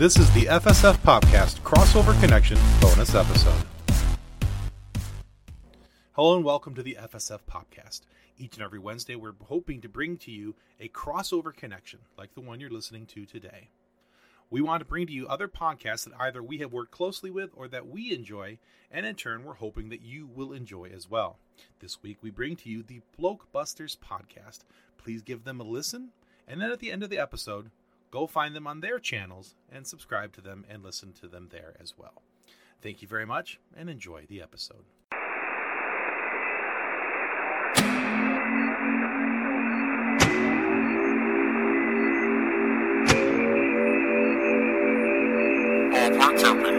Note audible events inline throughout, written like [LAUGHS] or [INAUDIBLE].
This is the FSF PopCast Crossover Connection bonus episode. Hello and welcome to the FSF PopCast. Each and every Wednesday, we're hoping to bring to you a crossover connection like the one you're listening to today. We want to bring to you other podcasts that either we have worked closely with or that we enjoy, and in turn, we're hoping that you will enjoy as well. This week, we bring to you the BlokeBusters podcast. Please give them a listen, and then at the end of the episode, go find them on their channels and subscribe to them and listen to them there as well. Thank you very much and enjoy the episode. All ports open.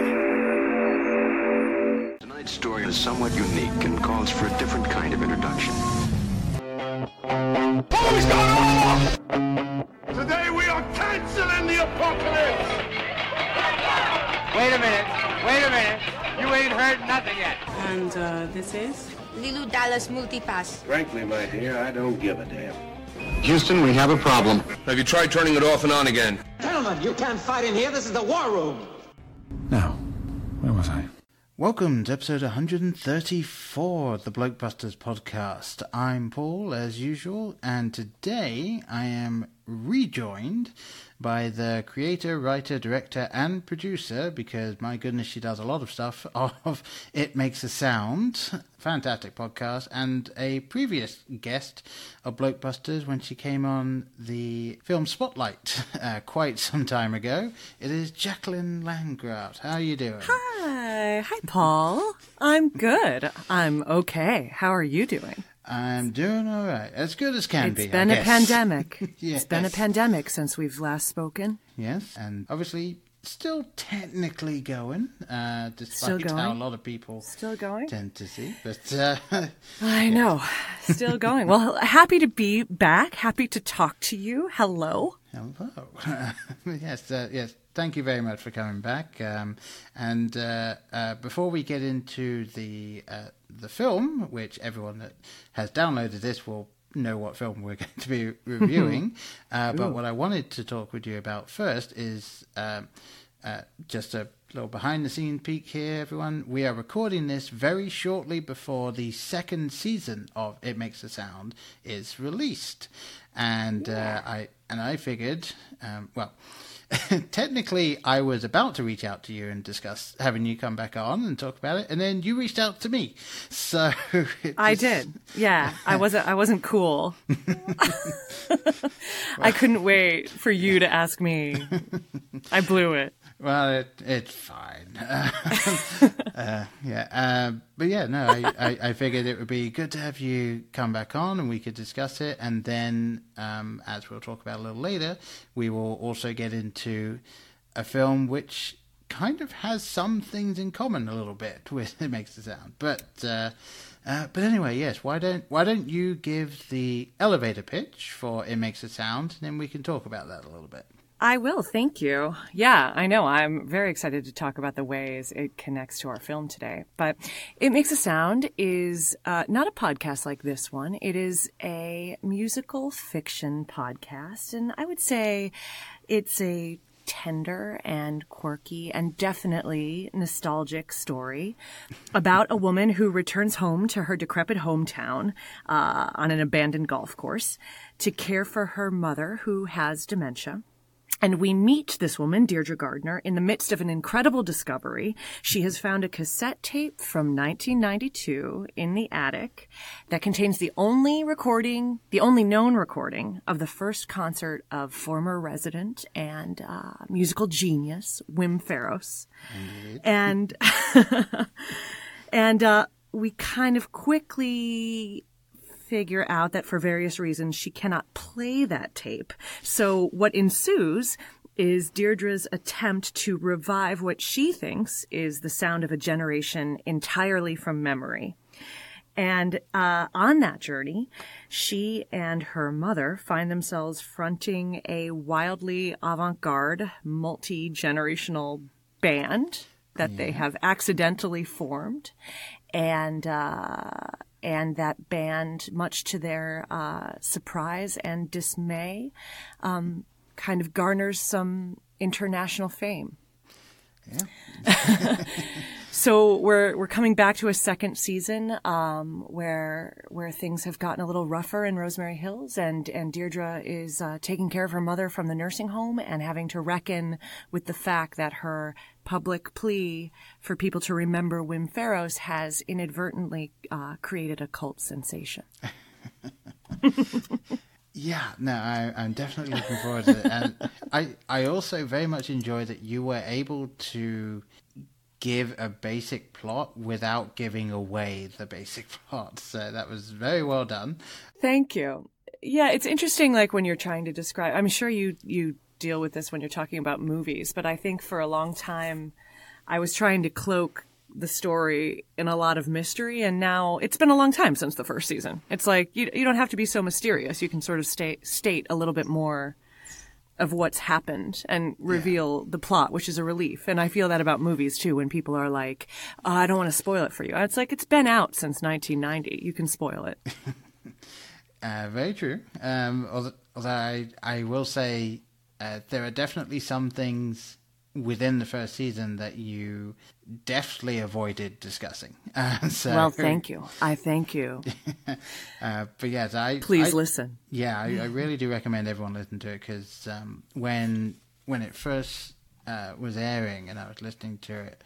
Tonight's story is somewhat unique and calls for a different kind of introduction. Who's going off? Apocalypse. Wait a minute. Wait a minute. You ain't heard nothing yet. And uh, this is? Leeloo Dallas Multipass. Frankly, my dear, I don't give a damn. Houston, we have a problem. Have you tried turning it off and on again? Gentlemen, you can't fight in here. This is the war room. Now, where was I? Welcome to episode 134 of the BlokeBusters podcast. I'm Paul, as usual, and today I am rejoined by the creator, writer, director, and producer, because my goodness, she does a lot of stuff, [LAUGHS] of It Makes a Sound, fantastic podcast, and a previous guest of BlokeBusters when she came on the film Spotlight [LAUGHS] uh, quite some time ago. It is Jacquelyn Landgraf. How are you doing? Hi. Hi, Paul. I'm good. I'm okay. How are you doing? I'm doing all right. As good as can It's be. I been a guess. pandemic. [LAUGHS] Yes. It's been a pandemic since we've last spoken. Yes, and obviously still technically going, uh, despite Still how a lot of people Still going? tend to see. But uh, [LAUGHS] I know. Still going. Well, happy to be back. Happy to talk to you. Hello. hello. [LAUGHS] yes, uh, yes. Thank you very much for coming back. Um, and uh, uh, before we get into the uh, the film, which everyone that has downloaded this will know what film we're [LAUGHS] going to be reviewing. [LAUGHS] uh, but what I wanted to talk with you about first is um, uh, just a little behind the scene peek here, everyone. We are recording this very shortly before the second season of It Makes a Sound is released, and uh, I and I figured, um, well. [LAUGHS] technically, I was about to reach out to you and discuss having you come back on and talk about it, and then you reached out to me. [LAUGHS] So I just- did. Yeah. I [LAUGHS] wasn't I wasn't cool. I couldn't wait for you to ask me. I blew it. Well, it, it's fine. [LAUGHS] uh, yeah, uh, but yeah, no, I, I, I figured it would be good to have you come back on and we could discuss it. And then, um, as we'll talk about a little later, we will also get into a film which kind of has some things in common a little bit [LAUGHS] with It Makes a Sound. But uh, uh, but anyway, yes. Why don't why don't you give the elevator pitch for It Makes a Sound, and then we can talk about that a little bit. I will, thank you. Yeah, I know. I'm very excited to talk about the ways it connects to our film today. But It Makes a Sound is uh, not a podcast like this one. It is a musical fiction podcast. And I would say it's a tender and quirky and definitely nostalgic story about a woman who returns home to her decrepit hometown uh, on an abandoned golf course to care for her mother who has dementia. And we meet this woman, Deirdre Gardner, in the midst of an incredible discovery. She has found a cassette tape from 1992 in the attic that contains the only recording, the only known recording of the first concert of former resident and uh, musical genius Wim Faros. And [LAUGHS] and uh, we kind of quickly figure out that for various reasons she cannot play that tape. So what ensues is Deirdre's attempt to revive what she thinks is the sound of a generation entirely from memory. And uh, on that journey, she and her mother find themselves fronting a wildly avant garde, multi generational band that they have accidentally formed. And, uh, and that band, much to their uh, surprise and dismay, um, kind of garners some international fame. [LAUGHS] So we're we're coming back to a second season um, where where things have gotten a little rougher in Rosemary Hills, and and Deirdre is uh, taking care of her mother from the nursing home and having to reckon with the fact that her public plea for people to remember Wim Faros has inadvertently uh, created a cult sensation. [LAUGHS] Yeah, no, I, am definitely looking forward to it, and I I also very much enjoy that you were able to give a basic plot without giving away the basic [LAUGHS] plot. So that was very well done. Thank you. Yeah, it's interesting. Like when you're trying to describe, I'm sure you you deal with this when you're talking about movies, but I think for a long time, I was trying to cloak the story in a lot of mystery and now it's been a long time since the first season. It's like you you don't have to be so mysterious. You can sort of state state a little bit more of what's happened and reveal yeah. the plot, which is a relief. And I feel that about movies too when people are like, oh, "I don't want to spoil it for you." It's like it's been out since 1990. You can spoil it. [LAUGHS] uh, very true. Um, although, although I I will say uh, there are definitely some things within the first season that you deftly avoided discussing. [LAUGHS] Uh, so, well, thank you. I thank you. [LAUGHS] uh, but yes, I please I, listen. Yeah, I, I, really do recommend everyone listen to it because um, when when it first uh, was airing and I was listening to it,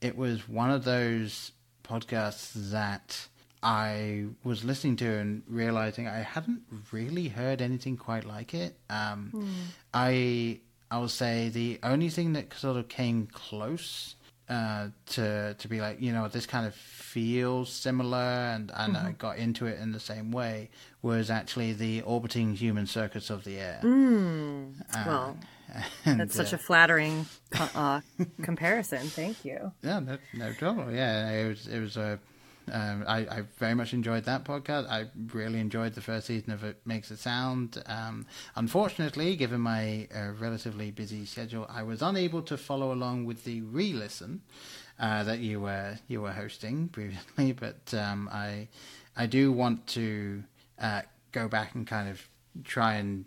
it was one of those podcasts that. I was listening to and realizing I hadn't really heard anything quite like it. Um, mm. I I would say the only thing that sort of came close uh, to to be like, you know, this kind of feels similar, and and mm-hmm. I got into it in the same way was actually the orbiting human circus of the air. Mm. Uh, well, [LAUGHS] and, that's such uh, a flattering uh, comparison. Thank you. [LAUGHS] Yeah, no, no trouble. Yeah, it was it was a um, I, I, very much enjoyed that podcast. I really enjoyed the first season of It Makes a Sound. Um, unfortunately, given my uh, relatively busy schedule, I was unable to follow along with the re-listen uh, that you were you were hosting [LAUGHS] previously. But um, I I do want to uh, go back and kind of try and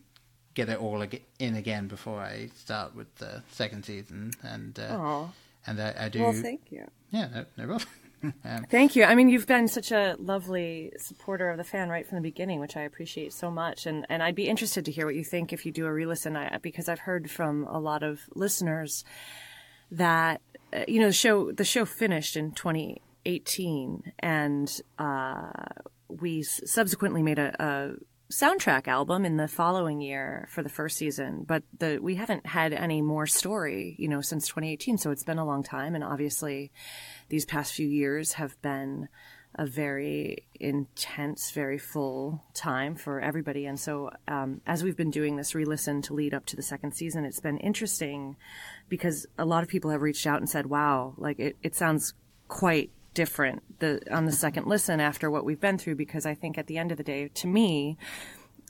get it all in again before I start with the second season. And uh, and I, I, do. Well, thank you. Yeah, no, no problem. [LAUGHS] [LAUGHS] Thank you. I mean, you've been such a lovely supporter of the fan right from the beginning, which I appreciate so much. And and I'd be interested to hear what you think if you do a re-listen, I, because I've heard from a lot of listeners that uh, you know the show the show finished in 2018, and uh, we subsequently made a, a soundtrack album in the following year for the first season, but the we haven't had any more story, you know, since 2018. So it's been a long time, and obviously, these past few years have been a very intense, very full time for everybody. And so, um, as we've been doing this re-listen to lead up to the second season, it's been interesting because a lot of people have reached out and said, "Wow, like it, it sounds quite different the on the second listen after what we've been through because I think at the end of the day, to me,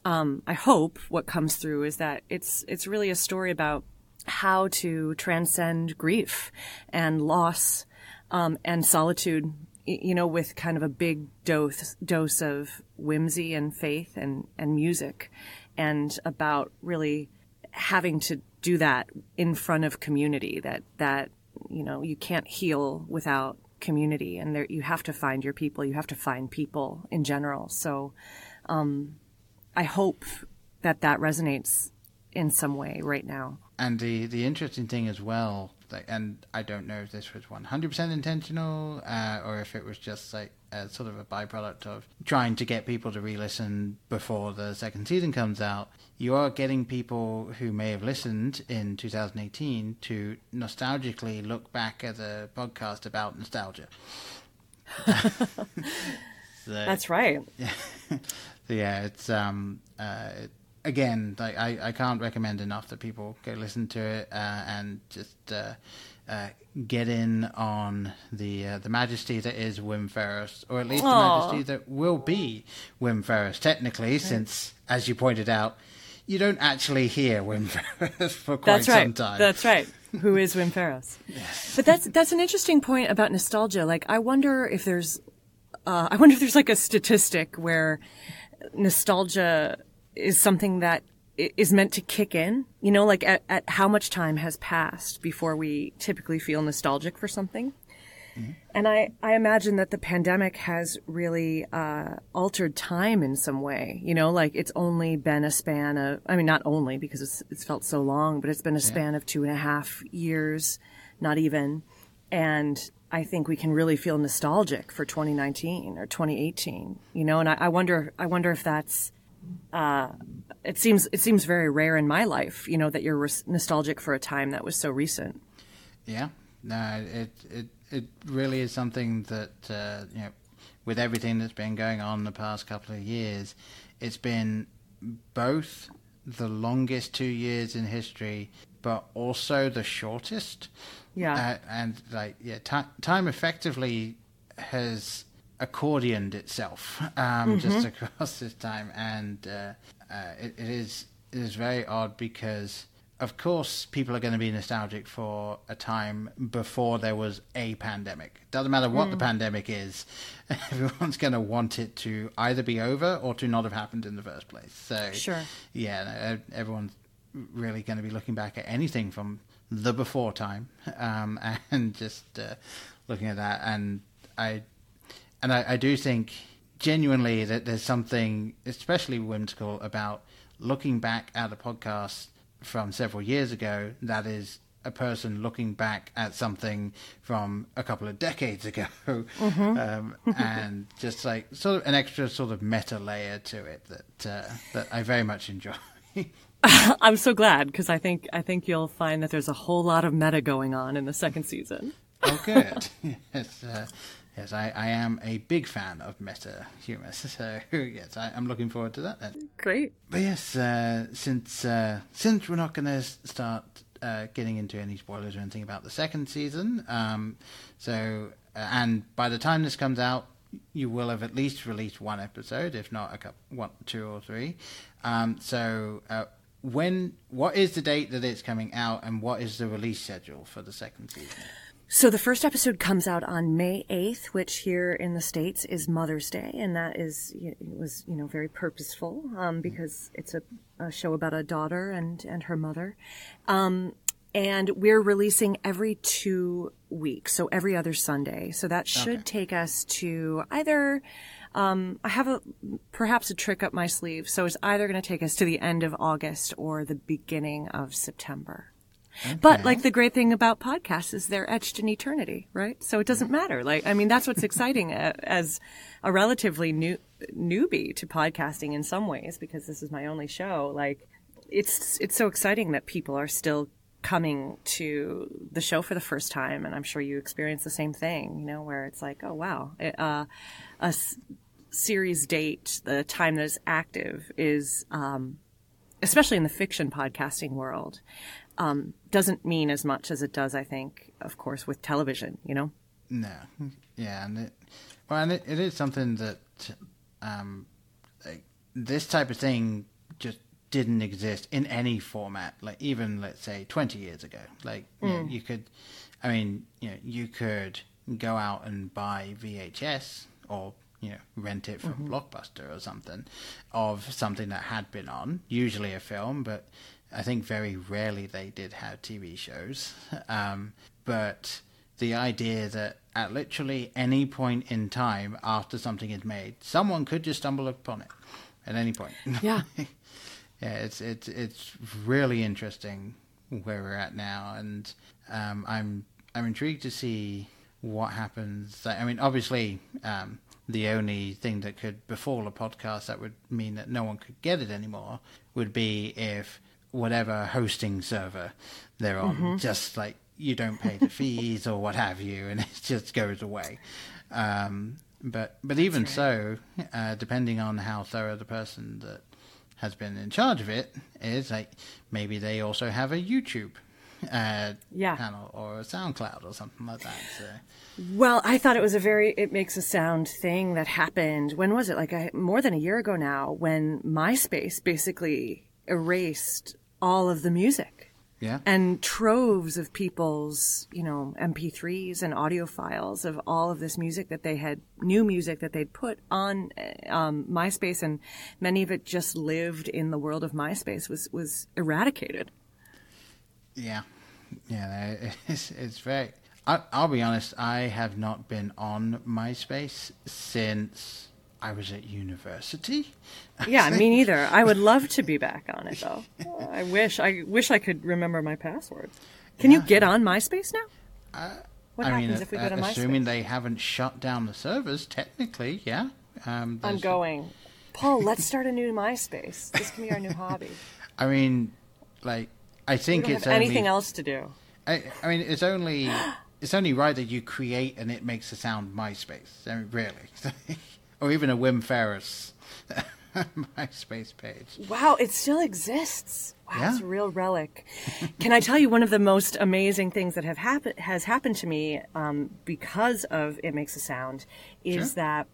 um, I hope what comes through is that it's it's really a story about how to transcend grief and loss um, and solitude. You know, with kind of a big dose dose of whimsy and faith and and music, and about really having to do that in front of community. That that you know you can't heal without community and there you have to find your people you have to find people in general. So um, i hope that that resonates in some way right now. And the the interesting thing as well like, and I don't know if this was 100% intentional uh, or if it was just like a, sort of a byproduct of trying to get people to re-listen before the second season comes out. You are getting people who may have listened in 2018 to nostalgically look back at a podcast about nostalgia. [LAUGHS] [LAUGHS] so, That's right. [LAUGHS] so yeah, it's um, uh, it, again, like I, I can't recommend enough that people go listen to it uh, and just uh, uh, get in on the uh, the majesty that is Wim Faros, or at least Aww. the majesty that will be Wim Faros. Technically, since as you pointed out, you don't actually hear Wim [LAUGHS] Faros for quite that's right. some time. That's right. Who is Wim Faros? [LAUGHS] yes. But that's that's an interesting point about nostalgia. Like, I wonder if there's, uh, I wonder if there's like a statistic where nostalgia is something that is meant to kick in. You know, like at, at how much time has passed before we typically feel nostalgic for something. Mm-hmm. And I, I imagine that the pandemic has really uh, altered time in some way. You know, like it's only been a span of, I mean, not only because it's, it's felt so long, but it's been a span yeah. of two and a half years, not even. And I think we can really feel nostalgic for 2019 or 2018. You know, and I, I wonder, I wonder if that's, uh, it seems it seems very rare in my life, you know, that you're nostalgic for a time that was so recent. Yeah, no, it it it really is something that uh, you know, with everything that's been going on the past couple of years, it's been both the longest two years in history, but also the shortest. Yeah, uh, and like yeah, t- time effectively has accordioned itself um, mm-hmm. just across this time, and uh, uh, it, it is it is very odd because of course, people are going to be nostalgic for a time before there was a pandemic. Doesn't matter what mm. the pandemic is, [LAUGHS] everyone's going to want it to either be over or to not have happened in the first place. So, sure, yeah, everyone's really going to be looking back at anything from the before time um, [LAUGHS] and just uh, looking at that. And I, and I, I do think genuinely that there's something especially whimsical about looking back at a podcast from several years ago that is a person looking back at something from a couple of decades ago, mm-hmm. [LAUGHS] um, and just like sort of an extra sort of meta layer to it that uh, that I very much enjoy. [LAUGHS] [LAUGHS] I'm so glad because I think I think you'll find that there's a whole lot of meta going on in the second season. oh, good. yes, uh, yes, I, I am a big fan of meta humor, [LAUGHS] so yes, I, am looking forward to that. Then. Great. But yes, uh, since uh, since we're not going to start uh, getting into any spoilers or anything about the second season, um, so uh, and by the time this comes out, you will have at least released one episode, if not a couple, one, two or three. Um, so uh, when what is the date that it's coming out, and what is the release schedule for the second season? So the first episode comes out on May 8th, which here in the States is Mother's Day. And that is, it was, you know, very purposeful, um, because it's a, a, show about a daughter and, and her mother. Um, and we're releasing every two weeks. So every other Sunday. So that should okay. take us to either, um, I have a, perhaps a trick up my sleeve. So it's either going to take us to the end of August or the beginning of September. Okay. But like the great thing about podcasts is they're etched in eternity, right? So it doesn't matter. Like, I mean, that's what's exciting as a relatively new newbie to podcasting in some ways, because this is my only show. Like, it's it's so exciting that people are still coming to the show for the first time, and I'm sure you experience the same thing. You know, where it's like, oh wow, it, uh, a s- series date, the time that is active is. Um, especially in the fiction podcasting world, um, doesn't mean as much as it does, I think, of course, with television, you know? No. Yeah. And it, well, and it, it is something that um, like, this type of thing just didn't exist in any format, like even, let's say, 20 years ago. Like, mm. you, know, mm. you could, I mean, you know, you could go out and buy VHS or you know, rent it from mm-hmm. Blockbuster or something of something that had been on, usually a film, but I think very rarely they did have TV shows. Um, but the idea that at literally any point in time after something is made, someone could just stumble upon it at any point. [LAUGHS] Yeah. yeah, it's it's it's really interesting where we're at now, and um, I'm I'm intrigued to see what happens. I mean, obviously, um, the only thing that could befall a podcast that would mean that no one could get it anymore would be if whatever hosting server they're on. Mm-hmm. Just like you don't pay the fees or what have you, and [LAUGHS] it just goes away. Um, but but even right. so, uh, depending on how thorough the person that has been in charge of it is, like maybe they also have a YouTube uh, yeah. panel or a SoundCloud or something like that. So. Well, I thought it was a very it makes a sound thing that happened. When was it? Like a, more than a year ago now, when MySpace basically erased all of the music. Yeah. And troves of people's, you know, MP3s and audio files of all of this music that they had, new music that they'd put on um, MySpace, and many of it just lived in the world of MySpace, was, was eradicated. Yeah. Yeah, [LAUGHS] it's, it's very. I, I'll be honest, I have not been on MySpace since I was at university. [LAUGHS] Yeah, me neither. I would love to be back on it though. [LAUGHS] I wish I wish I could remember my password. Can yeah. you get on MySpace now? Uh, what I happens mean, if we uh, go to MySpace? Assuming they haven't shut down the servers, technically, yeah. Um, I'm going. Paul, let's [LAUGHS] start a new MySpace. This can be our new hobby. I mean, like, I think it's only, anything else to do. I, I mean, it's only it's only right that you create and it makes a sound MySpace. I mean, really, or even a Wim Faros [LAUGHS] MySpace page. Wow, it still exists. Wow, Yeah. it's a real relic. Can I tell you one of the most amazing things that have happened has happened to me um, because of it makes a sound is Sure. that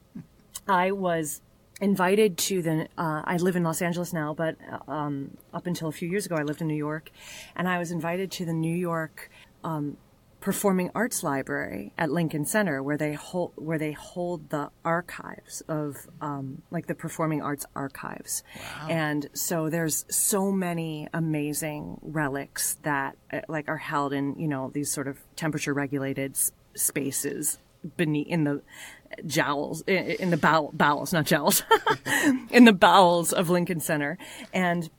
I was invited to the uh, I live in Los Angeles now, but um, up until a few years ago I lived in New York, and I was invited to the New York um, Performing Arts Library at Lincoln Center, where they hold where they hold the archives of um, like the performing arts archives, wow. and so there's so many amazing relics that uh, like are held in you know these sort of temperature regulated spaces beneath in the jowls in, in the bow, bowels not jowls [LAUGHS] in the bowels of Lincoln Center and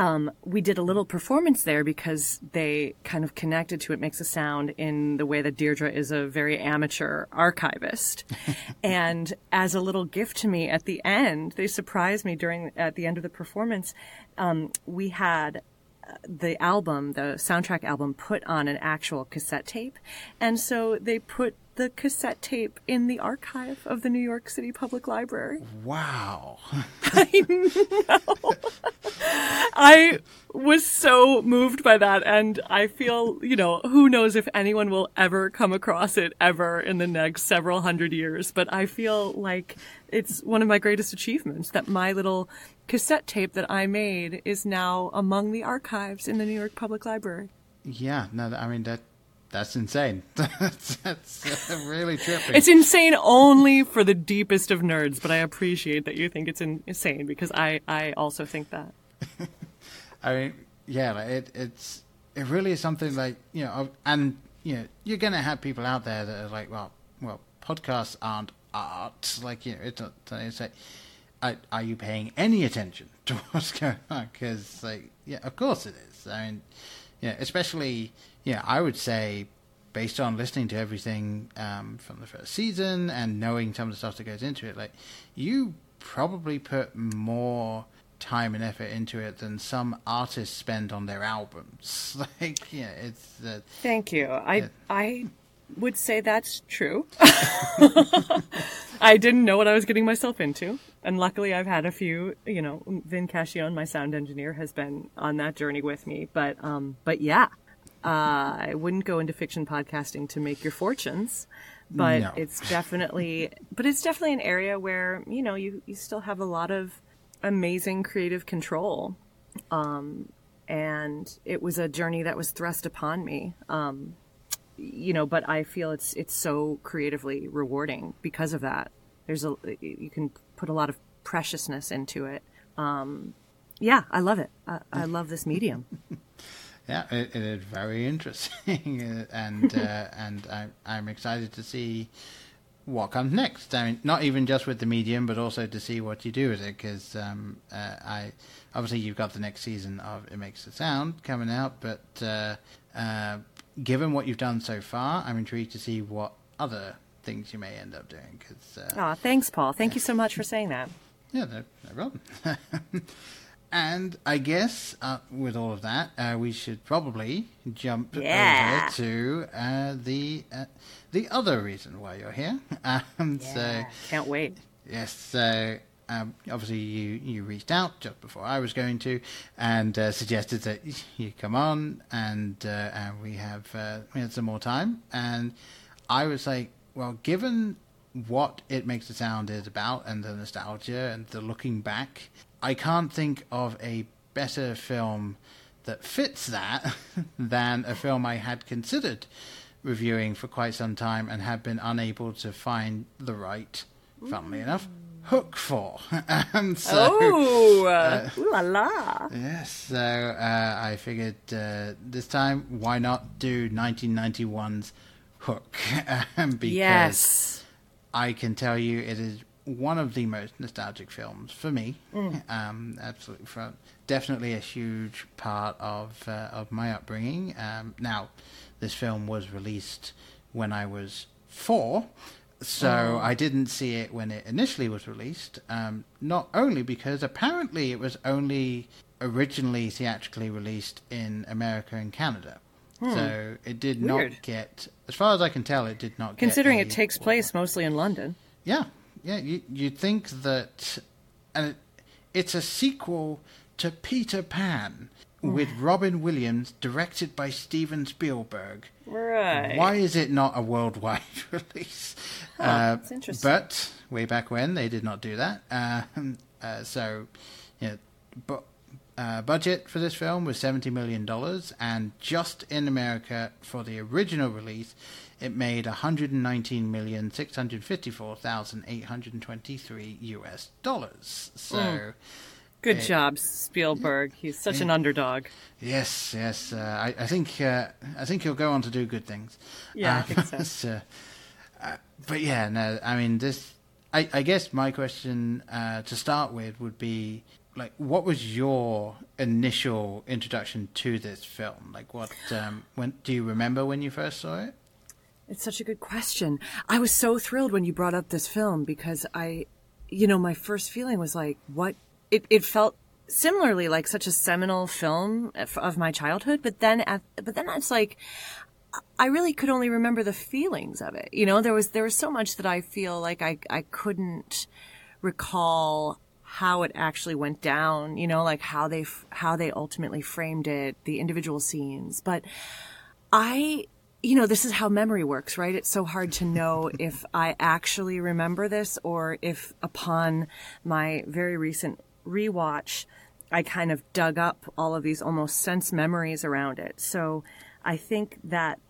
um, we did a little performance there because they kind of connected to it makes a sound in the way that Deirdre is a very amateur archivist. [LAUGHS] and as a little gift to me at the end, they surprised me during at the end of the performance. Um, we had uh, the album, the soundtrack album, put on an actual cassette tape, and so they put the cassette tape in the archive of the New York City Public Library. Wow. [LAUGHS] I know. I was so moved by that, and I feel, you know, who knows if anyone will ever come across it ever in the next several hundred years, but I feel like it's one of my greatest achievements that my little cassette tape that I made is now among the archives in the New York Public Library. Yeah, no, I mean that that's insane. [LAUGHS] that's, that's uh, really tripping. It's insane only for the deepest of nerds, but I appreciate that you think it's in- insane because I, I also think that. [LAUGHS] I mean, yeah, like it, it's it really is something like you know, and you know, you're gonna have people out there that are like, well, well, podcasts aren't art. Like you know, it's not. It's like, are, are you paying any attention to [LAUGHS] what's going on? Because like, yeah, of course it is. I mean, yeah, especially yeah, I would say. Based on listening to everything um, from the first season and knowing some of the stuff that goes into it, like you probably put more time and effort into it than some artists spend on their albums. [LAUGHS] Like, yeah, it's. Uh, Thank you. I Yeah. I would say that's true. [LAUGHS] I didn't know what I was getting myself into, and luckily I've had a few. You know, Vin Cashion, my sound engineer, has been on that journey with me. But um, but yeah, uh, I wouldn't go into fiction podcasting to make your fortunes. But No. it's definitely, but it's definitely an area where you know you you still have a lot of amazing creative control and it was a journey that was thrust upon me. Um, you know, but I feel it's it's so creatively rewarding because of that. There's a you can put a lot of preciousness into it. Um, yeah, I love it. I, I love this medium. [LAUGHS] yeah, it, it is very interesting, [LAUGHS] and uh, [LAUGHS] and I, I'm excited to see what comes next. I mean, not even just with the medium, but also to see what you do with it. Because um, uh, I obviously you've got the next season of It Makes a Sound coming out, but uh, uh, given what you've done so far, I'm intrigued to see what other things you may end up doing. Because uh, Aw, thanks, Paul. Thank you so much for saying that. yeah, no, no problem. [LAUGHS] and I guess uh, with all of that, uh, we should probably jump Yeah. over to uh, the uh, the other reason why you're here. [LAUGHS] Um, So Can't wait. yes, so um, obviously you you reached out just before I was going to, and uh, suggested that you come on, and uh, and we have uh, we had some more time, and I was like, well, given what it makes the sound is about, and the nostalgia and the looking back, I can't think of a better film that fits that [LAUGHS] than a film I had considered reviewing for quite some time and had been unable to find the right, funnily enough, hook for. [LAUGHS] um, so, oh, uh, ooh la la! Yes, so uh, I figured uh, this time why not do 1991's Hook? [LAUGHS] Um, because Yes. I can tell you it is one of the most nostalgic films for me. Mm. [LAUGHS] Um, absolutely, for, definitely a huge part of uh, of my upbringing. Um, now, this film was released when I was four, so Oh. I didn't see it when it initially was released. Um, not only because apparently it was only originally theatrically released in America and Canada. Hmm. So it did Weird. not get, as far as I can tell, it did not. Considering get it takes place mostly in London. yeah, yeah. You you'd think that, and it, it's a sequel to Peter Pan with Robin Williams, directed by Steven Spielberg. Right. Why is it not a worldwide [LAUGHS] release? Huh, Uh, that's interesting. But way back when, they did not do that. Um, uh, so, yeah, but. Uh, budget for this film was $70 million, and just in America for the original release, it made 119,654,823 US dollars. So, Mm. Good it- job, Spielberg. He's such an underdog. Yes, yes. Uh, I, I think uh, I think he'll go on to do good things. Yeah, I Uh, think so. [LAUGHS] so, uh, but yeah, no. I mean, this. I, I guess my question uh, to start with would be like, what was your initial introduction to this film? Like, what? Um, when do you remember when you first saw it? It's such a good question. I was so thrilled when you brought up this film because I, you know, my first feeling was like, what? It, it felt similarly like such a seminal film of my childhood, but then, at, but then it's like, I really could only remember the feelings of it. You know, there was, there was so much that I feel like I, I couldn't recall how it actually went down, you know, like how they, how they ultimately framed it, the individual scenes. But I, you know, this is how memory works, right? It's so hard to know [LAUGHS] if I actually remember this or if upon my very recent rewatch, I kind of dug up all of these almost sense memories around it. So I think that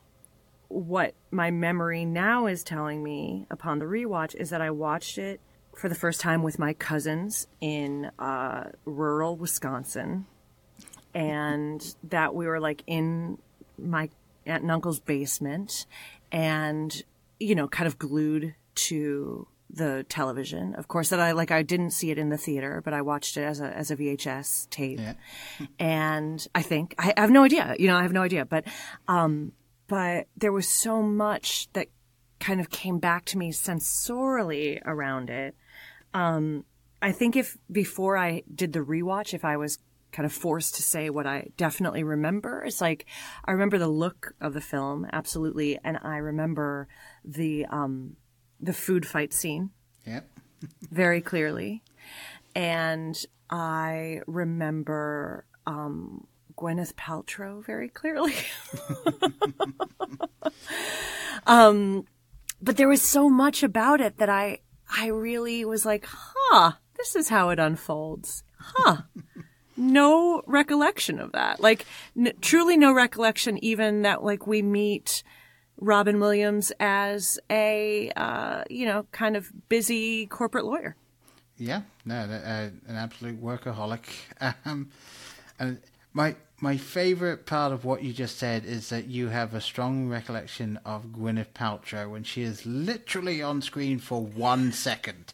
what my memory now is telling me upon the rewatch is that I watched it for the first time with my cousins in uh, rural Wisconsin, and that we were like in my aunt and uncle's basement, and you know, kind of glued to the television. Of course, that I like I didn't see it in the theater, but I watched it as a as a VHS tape. [LAUGHS] and I think I, I have no idea. You know, I have no idea, but um, but there was so much that kind of came back to me sensorially around it. Um, I think if before I did the rewatch, if I was kind of forced to say what I definitely remember, it's like I remember the look of the film absolutely, and I remember the um, the food fight scene Yep. [LAUGHS] very clearly, and I remember um, Gwyneth Paltrow very clearly. [LAUGHS] [LAUGHS] um, but there was so much about it that I I really was like, huh, this is how it unfolds, huh. [LAUGHS] No recollection of that. Like, n- truly no recollection, even that, like, we meet Robin Williams as a, uh, you know, kind of busy corporate lawyer. Yeah, no, uh, an absolute workaholic. [LAUGHS] Um, and my my favorite part of what you just said is that you have a strong recollection of Gwyneth Paltrow when she is literally on screen for one second.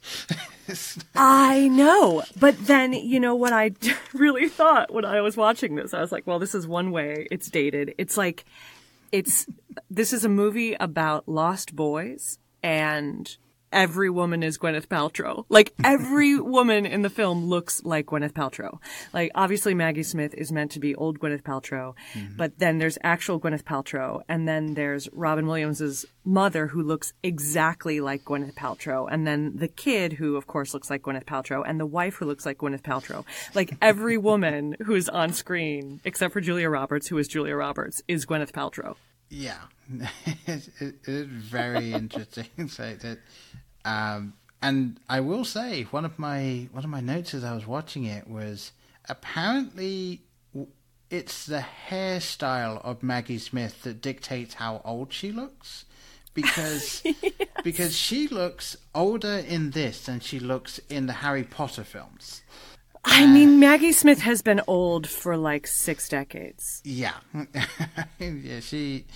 [LAUGHS] I know. But then, you know, what I [LAUGHS] really thought when I was watching this, I was like, well, this is one way it's dated. It's like, it's, this is a movie about lost boys and every woman is Gwyneth Paltrow. Like every [LAUGHS] woman in the film looks like Gwyneth Paltrow. Like obviously Maggie Smith is meant to be old Gwyneth Paltrow, mm-hmm. but then there's actual Gwyneth Paltrow and then there's Robin Williams's mother who looks exactly like Gwyneth Paltrow and then the kid who of course looks like Gwyneth Paltrow and the wife who looks like Gwyneth Paltrow. Like every [LAUGHS] woman who's on screen except for Julia Roberts who is Julia Roberts is Gwyneth Paltrow. Yeah, [LAUGHS] it, it, it is very interesting. so that, um, and I will say one of my one of my notes as I was watching it was apparently it's the hairstyle of Maggie Smith that dictates how old she looks. Because [LAUGHS] yes. because she looks older in this than she looks in the Harry Potter films. I uh, mean, Maggie Smith has been old for like six decades. Yeah, [LAUGHS] yeah. She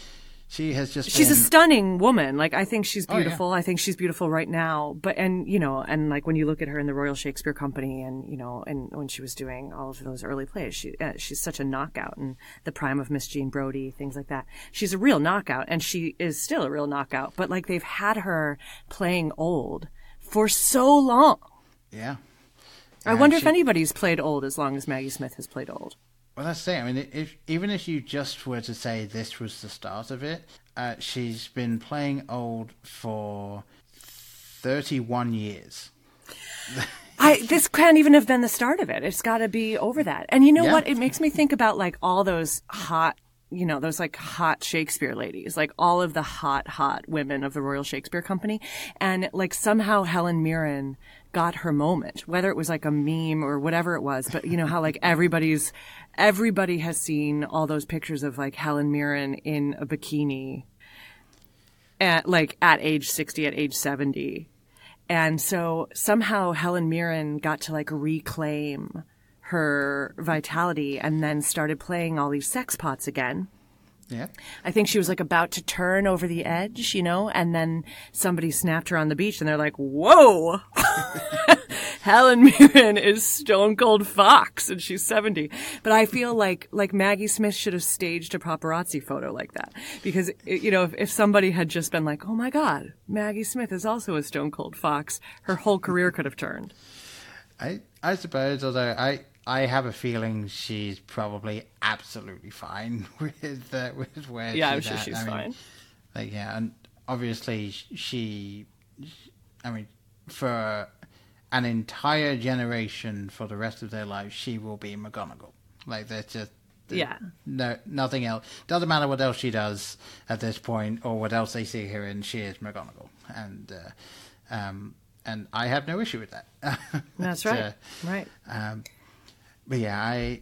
she has just she's been... a stunning woman. Like i think she's beautiful oh, yeah. i think she's beautiful right now. But and you know and like when you look at her in the royal shakespeare company and you know and when she was doing all of those early plays she uh, she's such a knockout and the prime of miss jean brodie things like that. She's a real knockout and she is still a real knockout. But like they've had her playing old for so long. Yeah. I wonder she... if anybody's played old as long as Maggie Smith has played old. Well, that's it. I mean, if even if you just were to say this was the start of it, uh, she's been playing old for thirty-one years. [LAUGHS] I this can't even have been the start of it. It's got to be over that. And you know yeah. what? It makes me think about like all those hot you know, those like hot Shakespeare ladies, like all of the hot, hot women of the Royal Shakespeare Company. And like somehow Helen Mirren got her moment, whether it was like a meme or whatever it was. But you know how like everybody's everybody has seen all those pictures of like Helen Mirren in a bikini at like at age 60, at age 70. And so somehow Helen Mirren got to like reclaim her vitality and then started playing all these sex pots again. Yeah. I think she was like about to turn over the edge, you know, and then somebody snapped her on the beach and they're like, whoa, [LAUGHS] Helen Mirren is stone cold fox and she's 70. But I feel like, like Maggie Smith should have staged a paparazzi photo like that because, you know, if, if somebody had just been like, oh my God, Maggie Smith is also a stone cold fox, her whole career could have turned. I, I suppose, although I, I have a feeling she's probably absolutely fine [LAUGHS] with uh, with where. Yeah, I'm sure at. she's I fine. Like yeah, and obviously she, I mean, for an entire generation for the rest of their lives, she will be McGonagall. Like there's just yeah, no nothing else. Doesn't matter what else she does at this point or what else they see her in. She is McGonagall, and uh, um, and I have no issue with that. [LAUGHS] That's right. Uh, right. Um, but yeah, I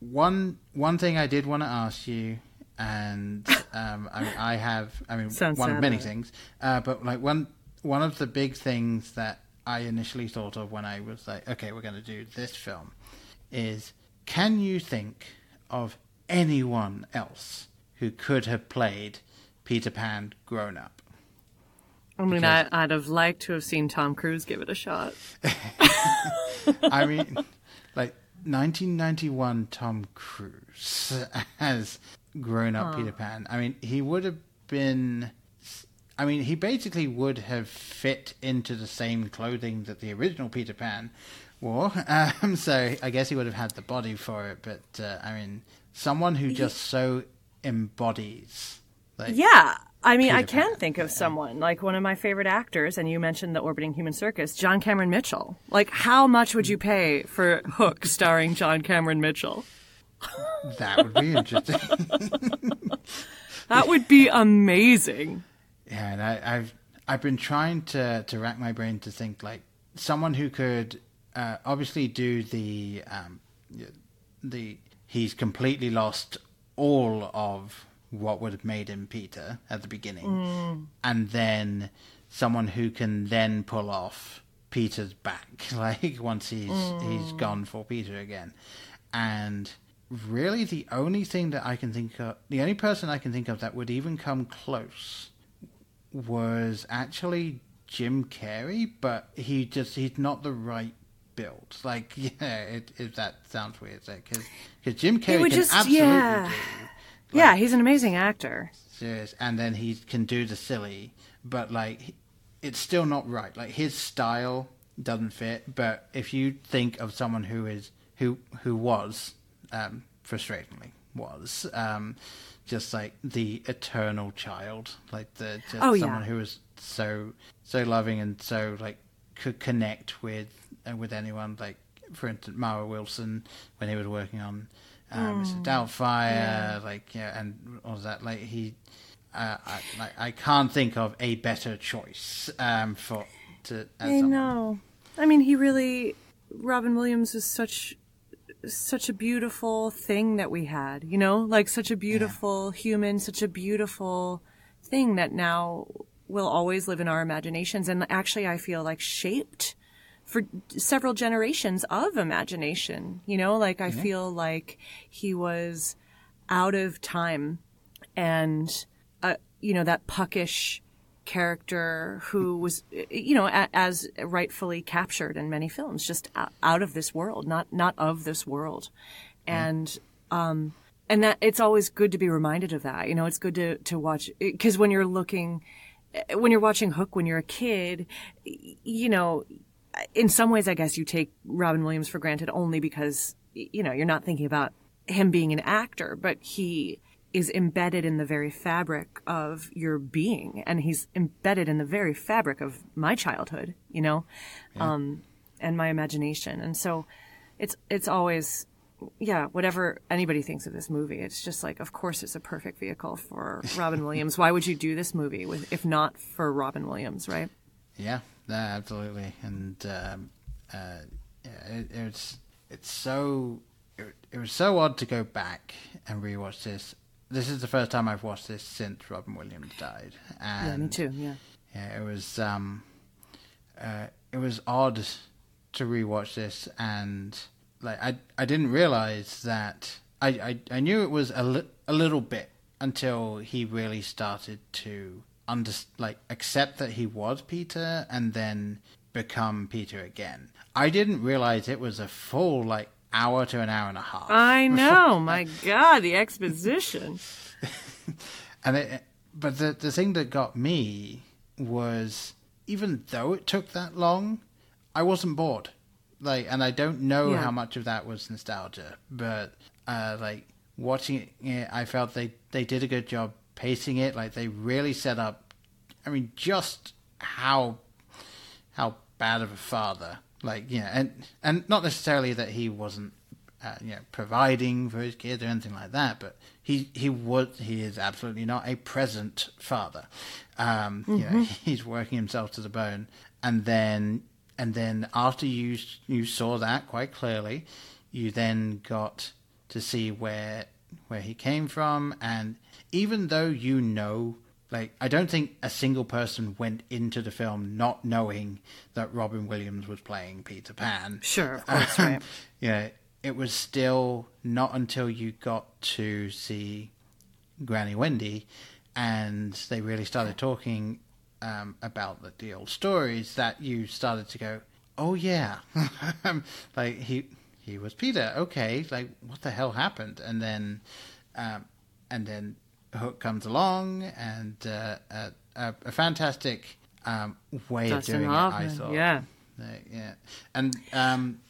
one one thing I did want to ask you, and [LAUGHS] um, I, I, have, I mean, Sounds one of many right? things, uh, but like one one of the big things that I initially thought of when I was like, okay, we're going to do this film, is can you think of anyone else who could have played Peter Pan grown up? I mean, because... I, would have liked to have seen Tom Cruise give it a shot. [LAUGHS] I mean, like 1991 Tom Cruise [LAUGHS] as grown up Peter Pan. I mean, he would have been. I mean, he basically would have fit into the same clothing that the original Peter Pan wore. [LAUGHS] Um, so I guess he would have had the body for it. But uh, I mean, someone who just so embodies. Yeah, I mean, Peter I can Pan. think of someone like one of my favorite actors, and you mentioned the Orbiting Human Circus, John Cameron Mitchell. Like, how much would you pay for Hook starring John Cameron Mitchell? That would be interesting. [LAUGHS] that would be amazing. Yeah, and I, have I've been trying to to rack my brain to think like someone who could uh, obviously do the um, the he's completely lost all of what would have made him Peter at the beginning, mm. and then someone who can then pull off Peter's back, [LAUGHS] like once he's mm. he's gone for Peter again, and really the only thing that I can think of, the only person I can think of that would even come close was actually Jim Carrey, but he just he's not the right build. Like [LAUGHS] yeah, it, it that sounds weird, because like, Jim Carrey can just, absolutely yeah. do yeah, he's an amazing actor. Serious, and then he can do the silly, but like it's still not right. Like his style doesn't fit. But if you think of someone who is who who was um, frustratingly was um, just like the eternal child, like the just oh, someone yeah. who was so so loving and so like could connect with uh, with anyone. Like for instance, Mara Wilson when he was working on um, mm. Doubtfire, yeah. like yeah, and all that. Like he, uh, I, like I can't think of a better choice um, for to. I know. I mean, he really. Robin Williams is such such a beautiful thing that we had, you know, like such a beautiful yeah. human, such a beautiful thing that now will always live in our imaginations. And actually, I feel like shaped for several generations of imagination, you know, like I feel like he was out of time and, uh, you know, that puckish, character who was, you know, as rightfully captured in many films, just out of this world, not not of this world, and um, and that it's always good to be reminded of that. You know, it's good to to watch because when you're looking, when you're watching Hook when you're a kid, you know, in some ways, I guess you take Robin Williams for granted only because you know you're not thinking about him being an actor, but he is embedded in the very fabric of your being and he's embedded in the very fabric of my childhood you know? Yeah. um, and my imagination. And so it's it's always yeah whatever anybody thinks of this movie it's just like of course it's a perfect vehicle for robin [LAUGHS] williams. Why would you do this movie with if not for robin williams right? Yeah absolutely and um, uh, yeah, it, it's it's so it, it was so odd to go back and rewatch this this is the first time I've watched this since Robin Williams died. And yeah, me too. Yeah. Yeah, it was um, uh, it was odd to rewatch this, and like I I didn't realize that I I, I knew it was a li- a little bit until he really started to under like accept that he was Peter and then become Peter again. I didn't realize it was a full like hour to an hour and a half. I [LAUGHS] know, my God, the exposition. [LAUGHS] and it, but the the thing that got me was even though it took that long, I wasn't bored. Like, and I don't know yeah. how much of that was nostalgia, but uh, like watching it, I felt they they did a good job pacing it. Like they really set up. I mean, just how how bad of a father like yeah, and and not necessarily that he wasn't uh, you know providing for his kids or anything like that, but he he was he is absolutely not a present father. Um, mm-hmm. You know, mm-hmm. [LAUGHS] he's working himself to the bone, and then and then after you you saw that quite clearly, you then got to see where where he came from, and even though you know like, I don't think a single person went into the film not knowing that Robin Williams was playing Peter Pan. Sure, of [LAUGHS] course, um, right. Yeah, it was still not until you got to see Granny Wendy and they really started talking um, about the, the old stories that you started to go, oh yeah, [LAUGHS] like he he was Peter. Okay, like what the hell happened? And then, um, and then Hook comes along, and uh, a, a, a, fantastic um, way Dustin of doing Hoffman, it. I thought, yeah, uh, yeah, and um,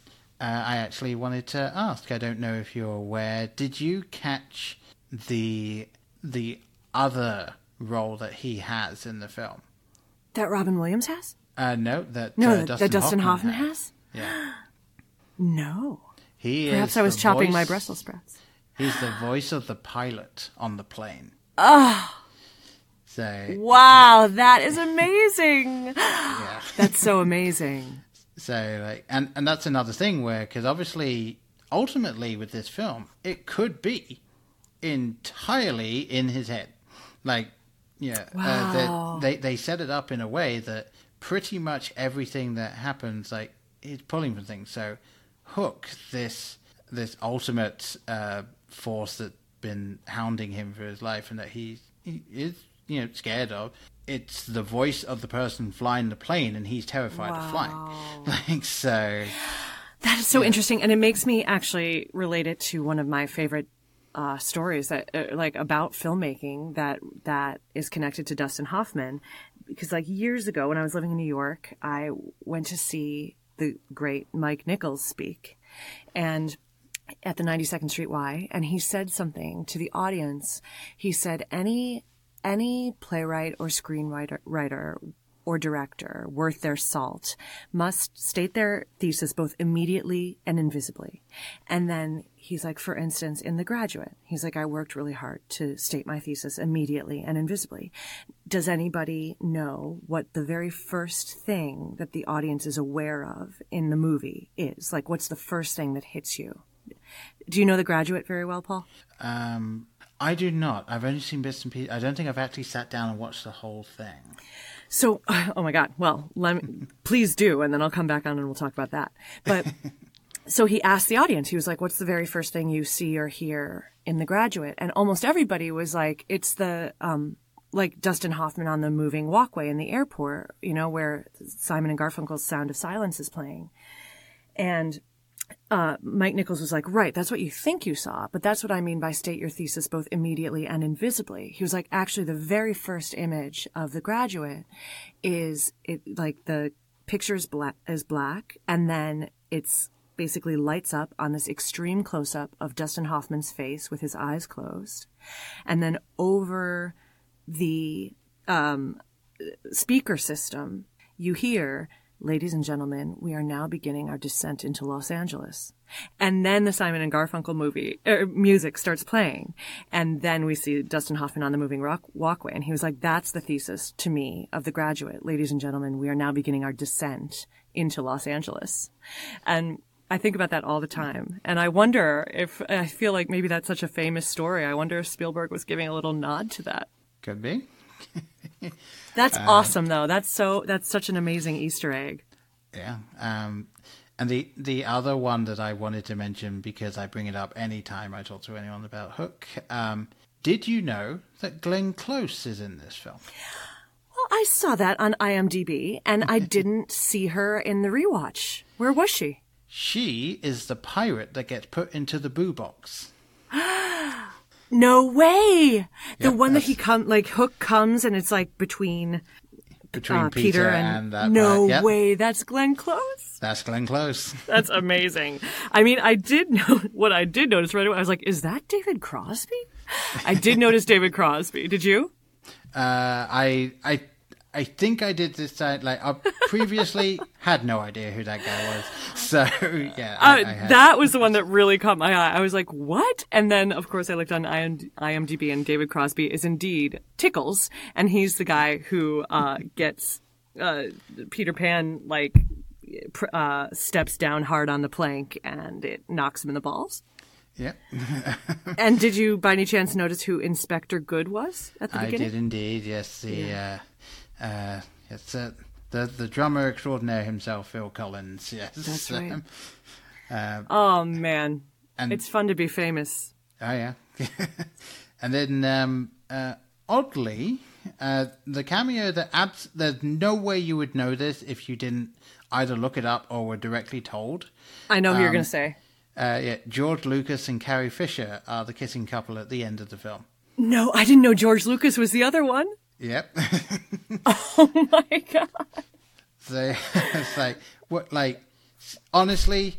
uh, I actually wanted to ask. I don't know if you're aware. Did you catch the the other role that he has in the film? That Robin Williams has? Uh, no, that no, uh, that Dustin, that Dustin Hoffman, Hoffman has. has? Yeah. [GASPS] no. He Perhaps I was chopping voice... my Brussels sprouts. He's the voice of the pilot on the plane. Oh. So Wow, that is amazing. [LAUGHS] yeah. That's so amazing. So like and and that's another thing where cuz obviously ultimately with this film it could be entirely in his head. Like yeah, wow. uh, they they set it up in a way that pretty much everything that happens like is pulling from things. So Hook, this this ultimate uh, force that's been hounding him for his life and that he, he is, you know, scared of. It's the voice of the person flying the plane, and he's terrified wow. of flying. [LAUGHS] Like so. That is so yeah. interesting, and it makes me actually relate it to one of my favorite uh, stories that, uh, like, about filmmaking that that is connected to Dustin Hoffman, because like years ago when I was living in New York, I went to see the great Mike Nichols speak, and at the 92nd Street Y, and he said something to the audience. He said, any, any playwright or screenwriter writer or director worth their salt must state their thesis both immediately and invisibly. And then he's like, for instance, in The Graduate, he's like, I worked really hard to state my thesis immediately and invisibly. Does anybody know what the very first thing that the audience is aware of in the movie is? Like, what's the first thing that hits you? Do you know The Graduate very well, Paul? Um, I do not. I've only seen bits and pieces. I don't think I've actually sat down and watched the whole thing. So, [LAUGHS] oh my God. Well, let me, please do, and then I'll come back on and we'll talk about that. But [LAUGHS] so he asked the audience, he was like, what's the very first thing you see or hear in The Graduate? And almost everybody was like, it's the, um, like Dustin Hoffman on the moving walkway in the airport, you know, where Simon and Garfunkel's Sound of Silence is playing. And uh, Mike Nichols was like, right, that's what you think you saw, but that's what I mean by state your thesis both immediately and invisibly. He was like, actually, the very first image of The Graduate is it like the picture is black, is black, and then it's basically lights up on this extreme close up of Dustin Hoffman's face with his eyes closed, and then over the um, speaker system, you hear Ladies and gentlemen, we are now beginning our descent into Los Angeles. And then the Simon and Garfunkel movie er, music starts playing, and then we see Dustin Hoffman on the moving rock, walkway, and he was like, "That's the thesis to me of The Graduate, ladies and gentlemen. We are now beginning our descent into Los Angeles." And I think about that all the time, and I wonder if I feel like maybe that's such a famous story. I wonder if Spielberg was giving a little nod to that. Could be. [LAUGHS] That's uh, awesome, though. That's so. That's such an amazing Easter egg. Yeah. Um, and the the other one that I wanted to mention because I bring it up anytime I talk to anyone about Hook. Um, did you know that Glenn Close is in this film? Well, I saw that on IMDb, and I [LAUGHS] didn't see her in the rewatch. Where was she? She is the pirate that gets put into the boo box. [GASPS] [GASPS] No way. The yep, one that he come like Hook comes and it's like between between uh, Peter, Peter, and, and that no yep. way. That's Glenn Close. That's Glenn Close. [LAUGHS] That's amazing. I mean, I did [LAUGHS] know what I did notice right away. I was like, is that David Crosby? I did notice David Crosby. Did you? Uh, I I I think I did this time. Like I previously [LAUGHS] had no idea who that guy was. So yeah, I, uh, I that was the one that really caught my eye. I was like, "What?" And then, of course, I looked on IMDb, and David Crosby is indeed Tickles, and he's the guy who uh, gets uh, Peter Pan like uh, steps down hard on the plank, and it knocks him in the balls. Yeah. and did [LAUGHS] you, by any chance, notice who Inspector Good was at the beginning? I did indeed. Yes, the. Yeah uh, uh, it's uh, the the drummer extraordinaire himself, Phil Collins. [LAUGHS] Yes, that's right. uh, oh man, and it's fun to be famous. Oh yeah, [LAUGHS] and then um, uh, oddly, uh, the cameo that abs- there's no way you would know this if you didn't either look it up or were directly told. I know who um, you're going to say. Uh, yeah, George Lucas and Carrie Fisher are the kissing couple at the end of the film. No, I didn't know George Lucas was the other one. Yep. [LAUGHS] oh my god. So it's like what like honestly,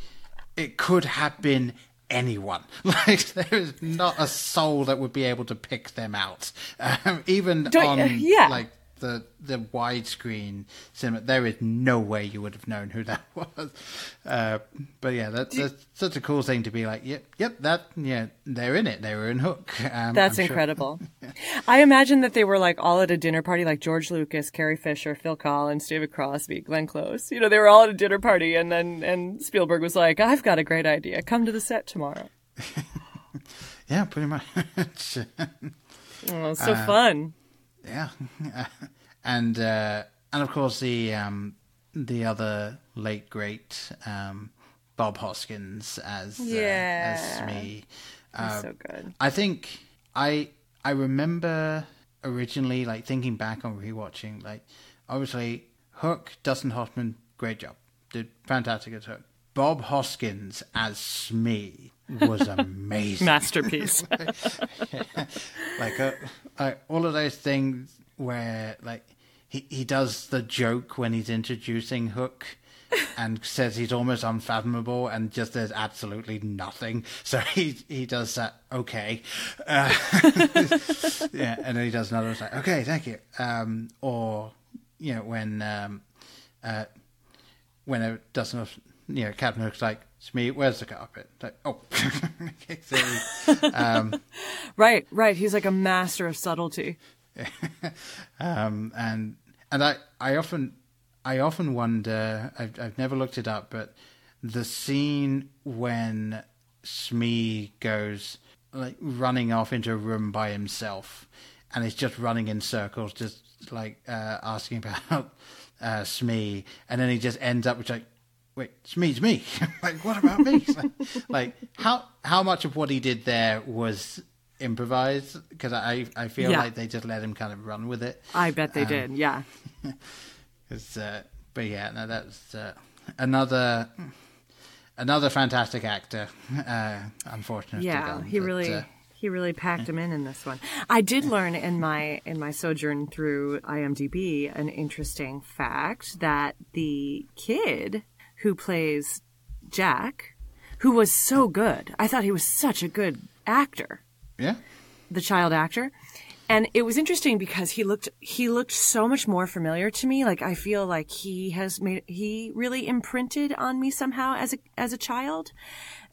it could have been anyone. [LAUGHS] Like there is not a soul that would be able to pick them out. Um, even Don't, on uh, yeah. like the the widescreen cinema, there is no way you would have known who that [LAUGHS] was. Uh, but yeah, that, that's such a cool thing to be like. Yep, yep, that yeah, they're in it. They were in Hook. [LAUGHS] Um, that's I'm incredible. [LAUGHS] Sure. I imagine that they were like all at a dinner party, like George Lucas, Carrie Fisher, Phil Collins, David Crosby, Glenn Close. You know, they were all at a dinner party, and then and Spielberg was like, "I've got a great idea. Come to the set tomorrow." yeah, pretty much. oh, so uh, fun yeah, [LAUGHS] and uh, and of course the um, the other late great um, Bob Hoskins as yeah. uh, as Smee. Uh, so good. I think I I remember originally like thinking back on rewatching like obviously Hook Dustin Hoffman great job did fantastic at Hook. Bob Hoskins as Smee was amazing. Masterpiece. [LAUGHS] like, uh, like all of those things where like he he does the joke when he's introducing Hook and says he's almost unfathomable and just there's absolutely nothing. So he he does that. Okay, uh, [LAUGHS] yeah, and then he does another. Like, okay, thank you. Um, or you know when um, uh, when it doesn't you know, Captain Hook's like, Smee, where's the carpet? Like, oh. [LAUGHS] um, [LAUGHS] right, right. He's like a master of subtlety. [LAUGHS] um, and and I, I often I often wonder I've I've never looked it up, but the scene when Smee goes like running off into a room by himself, and he's just running in circles, just like uh, asking about uh, Smee, and then he just ends up with like, "Wait, Smee's me. [LAUGHS] like, what about me?" [LAUGHS] like, how how much of what he did there was improvised? Because I I feel Yeah. like they just let him kind of run with it. I bet they Um, did. Yeah. [LAUGHS] uh, but yeah, no, that's uh, another another fantastic actor. Uh, unfortunately, yeah gone, he but, really uh, he really packed him in in this one i did learn in my in my sojourn through imdb an interesting fact that the kid who plays jack who was so good. I thought he was such a good actor. Yeah, the child actor. And it was interesting because he looked he looked so much more familiar to me. Like i feel like he has made he really imprinted on me somehow as a as a child.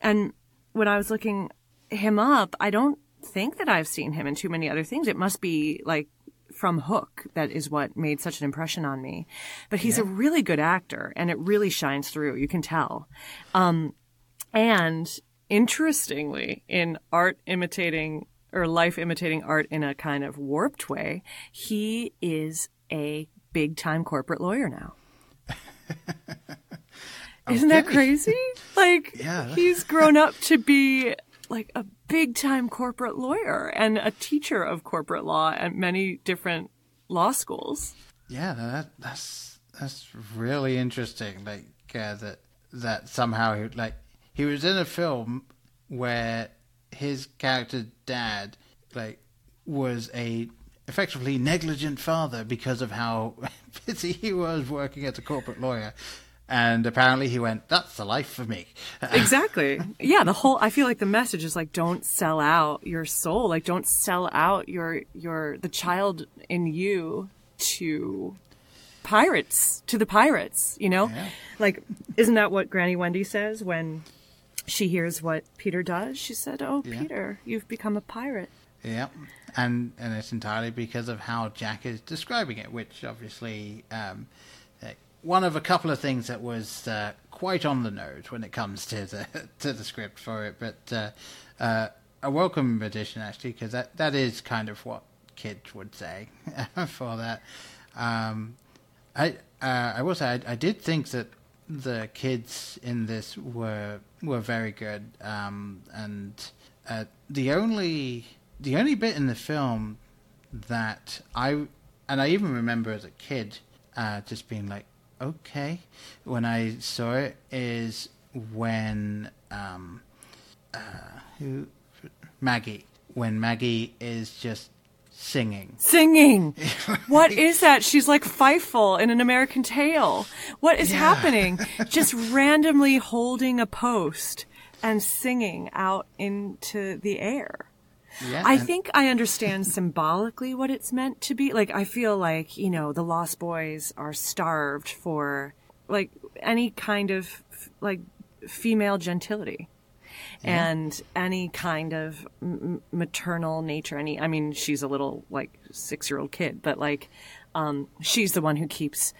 And when i was looking him up i don't think that i've seen him in too many other things. It must be like from hook that is what made such an impression on me but he's a really good actor and it really shines through you can tell um and interestingly, in art imitating or life imitating art in a kind of warped way, he is a big time corporate lawyer now. [LAUGHS] Isn't that crazy? Like, Yeah. he's grown up to be like a big time corporate lawyer and a teacher of corporate law at many different law schools. yeah, that that's that's really interesting. Like uh, that that somehow he, like he was in a film where his character dad like was a effectively negligent father because of how [LAUGHS] busy he was working as a corporate lawyer. And apparently he went, that's the life for me. [LAUGHS] exactly. Yeah the whole i feel like the message is like don't sell out your soul. Like don't sell out your your the child in you to pirates to the pirates you know? Like isn't that what granny wendy says when she hears what peter does? She said oh peter you've become a pirate. Yeah, and and it's entirely because of how Jack is describing it, which obviously um, one of a couple of things that was uh, quite on the nose when it comes to the [LAUGHS] to the script for it, but uh, uh, a welcome addition actually because that that is kind of what kids would say [LAUGHS] for that. Um, I uh, I will say I, I did think that the kids in this were were very good, um, and uh, the only the only bit in the film that I and I even remember as a kid uh, just being like, okay, when I saw it is when um, uh, who Maggie when Maggie is just singing. singing. [LAUGHS] What is that? She's like Fievel in an American Tail. What is happening? [LAUGHS] Just randomly holding a post and singing out into the air Yeah, I think I understand symbolically what it's meant to be. Like, I feel like, you know, the Lost Boys are starved for, like, any kind of, like, female gentility. And any kind of m- maternal nature. Any, I mean, she's a little, like, six year old kid, but, like, um, she's the one who keeps,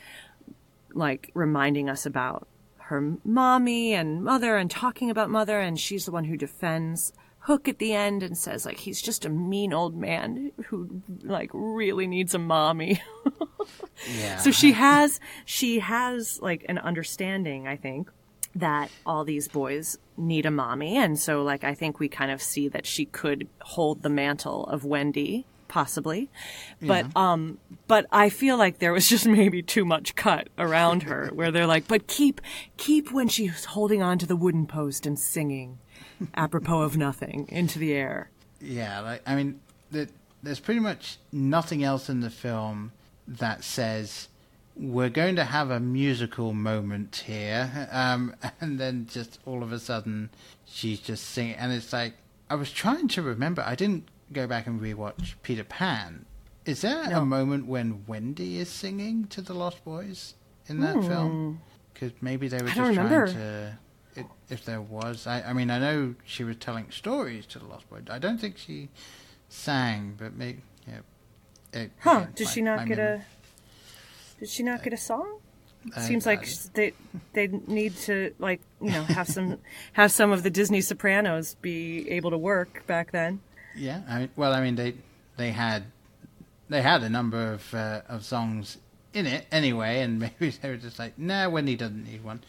like, reminding us about her mommy and mother and talking about mother. And she's the one who defends Hook at the end and says like he's just a mean old man who like really needs a mommy. [LAUGHS] yeah. so she has she has like an understanding, I think, that all these boys need a mommy and so like I think we kind of see that she could hold the mantle of Wendy possibly. But um but I feel like there was [LAUGHS] just maybe too much cut around her where they're like but keep keep when she's holding on to the wooden post and singing apropos of nothing into the air. Yeah, like I mean, the, there's pretty much nothing else in the film that says we're going to have a musical moment here, [LAUGHS] um, and then just all of a sudden she's just singing, and it's like I was trying to remember. I didn't go back and rewatch Peter Pan. Is there a moment when Wendy is singing to the Lost Boys in that film? Because maybe they were Hmm. I just trying to. It, if there was, I, I mean, I know she was telling stories to the Lost Boys. I don't think she sang, but maybe. Yeah. It, Huh, again, did my- she not get memory- a Did she not get a song? It seems like they they need to like you know have some [LAUGHS] have some of the Disney Sopranos be able to work back then. Yeah, I mean, well, I mean they they had they had a number of uh, of songs in it anyway, and [LAUGHS] maybe they were just like, nah, Wendy doesn't need one.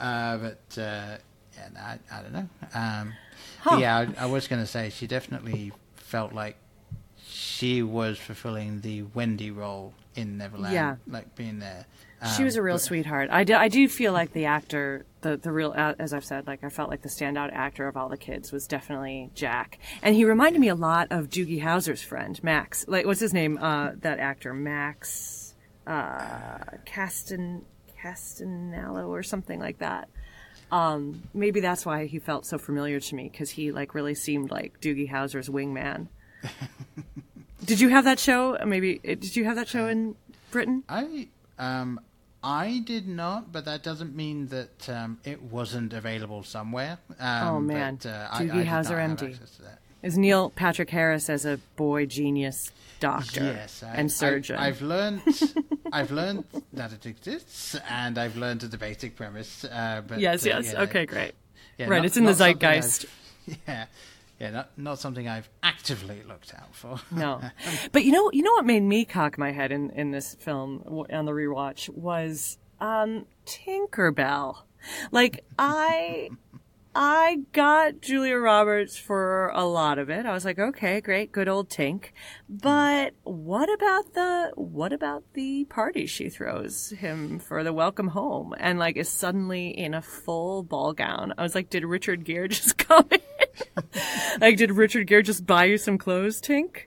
Uh, but uh, yeah, I, I don't know. Um, Huh. Yeah, I, I was going to say she definitely felt like she was fulfilling the Wendy role in Neverland, Yeah. like being there. she was a Um, real but- sweetheart. I do, I do feel like the actor, the the real, uh, as I've said, like I felt like the standout actor of all the kids was definitely Jack, and he reminded me a lot of Doogie Howser's friend Max. Like, what's his name? Uh, that actor Max uh, Castan Castanello or something like that. Um, maybe that's why he felt so familiar to me because he like really seemed like Doogie Howser's wingman. [LAUGHS] did you have that show? Maybe did you have that show in Britain? I um I did not, but that doesn't mean that um, it wasn't available somewhere. Um, Oh, man. but, uh, Doogie I did Howser MD. access to that. Is Neil Patrick Harris as a boy genius doctor Yes, I, and surgeon? I, have learned, [LAUGHS] I've learned that it exists, and I've learned the basic premise. Uh, but yes, uh, yes. yeah, okay, great. yeah, right, not- it's in the not something I've- zeitgeist. [LAUGHS] Yeah, yeah, not not something I've actively looked out for. No, [LAUGHS] but you know, you know what made me cock my head in in this film on the rewatch was um, Tinkerbell. Like I. [LAUGHS] I got Julia Roberts for a lot of it. I was like, okay, great, good old Tink. But what about the what about the party she throws him for the welcome home and like is suddenly in a full ball gown? I was like, did Richard Gere [LAUGHS] just come in? [LAUGHS] like, did Richard Gere just buy you some clothes, Tink?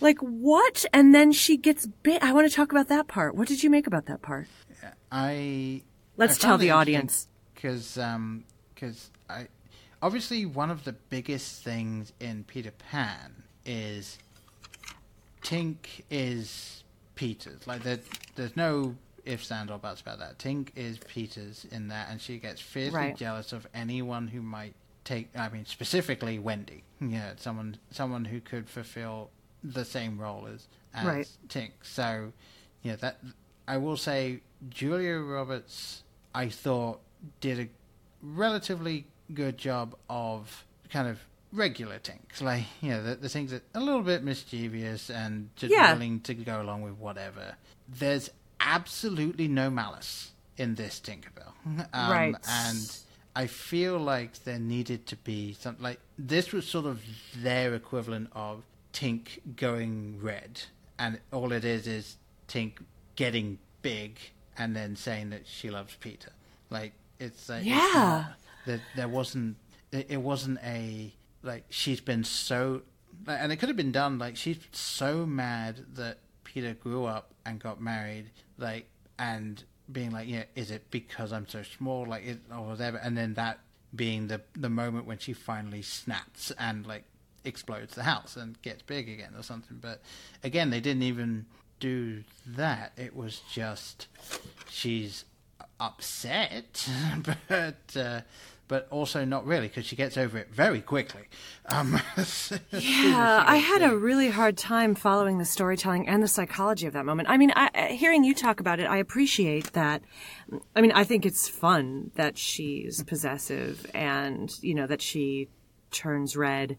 Like what? And then she gets bit. I want to talk about that part. What did you make about that part? I Let's tell the audience. because um, cause I obviously one of the biggest things in Peter Pan is Tink is Peter's. Like there, there's no ifs and or buts about that. Tink is Peter's in that, and she gets fiercely Right. jealous of anyone who might take. I mean, specifically Wendy. Yeah, someone someone who could fulfill the same role as as Right. Tink. So, yeah, that I will say Julia Roberts. I thought did a relatively good job of kind of regular Tinks, like you know the, the things that are a little bit mischievous and just Yeah. willing to go along with whatever. There's absolutely no malice in this Tinkerbell, [LAUGHS] um, Right. And I feel like there needed to be something like this was sort of their equivalent of Tink going red, and all it is is Tink getting big and then saying that she loves Peter. Like it's like it's Yeah. not- there, there wasn't it, it wasn't a like she's been so and it could have been done like she's so mad that Peter grew up and got married like and being like yeah is it because I'm so small? Like it or whatever and then that being the the moment when she finally snaps and like explodes the house and gets big again or something. But again they didn't even do that. It was just she's upset [LAUGHS] but uh, but also not really because she gets over it very quickly um as soon as she Yeah, I had a really hard time following the storytelling and the psychology of that moment. I mean, I, I- hearing you talk about it, I appreciate that. I mean, I think it's fun that she's possessive and, you know, that she turns red.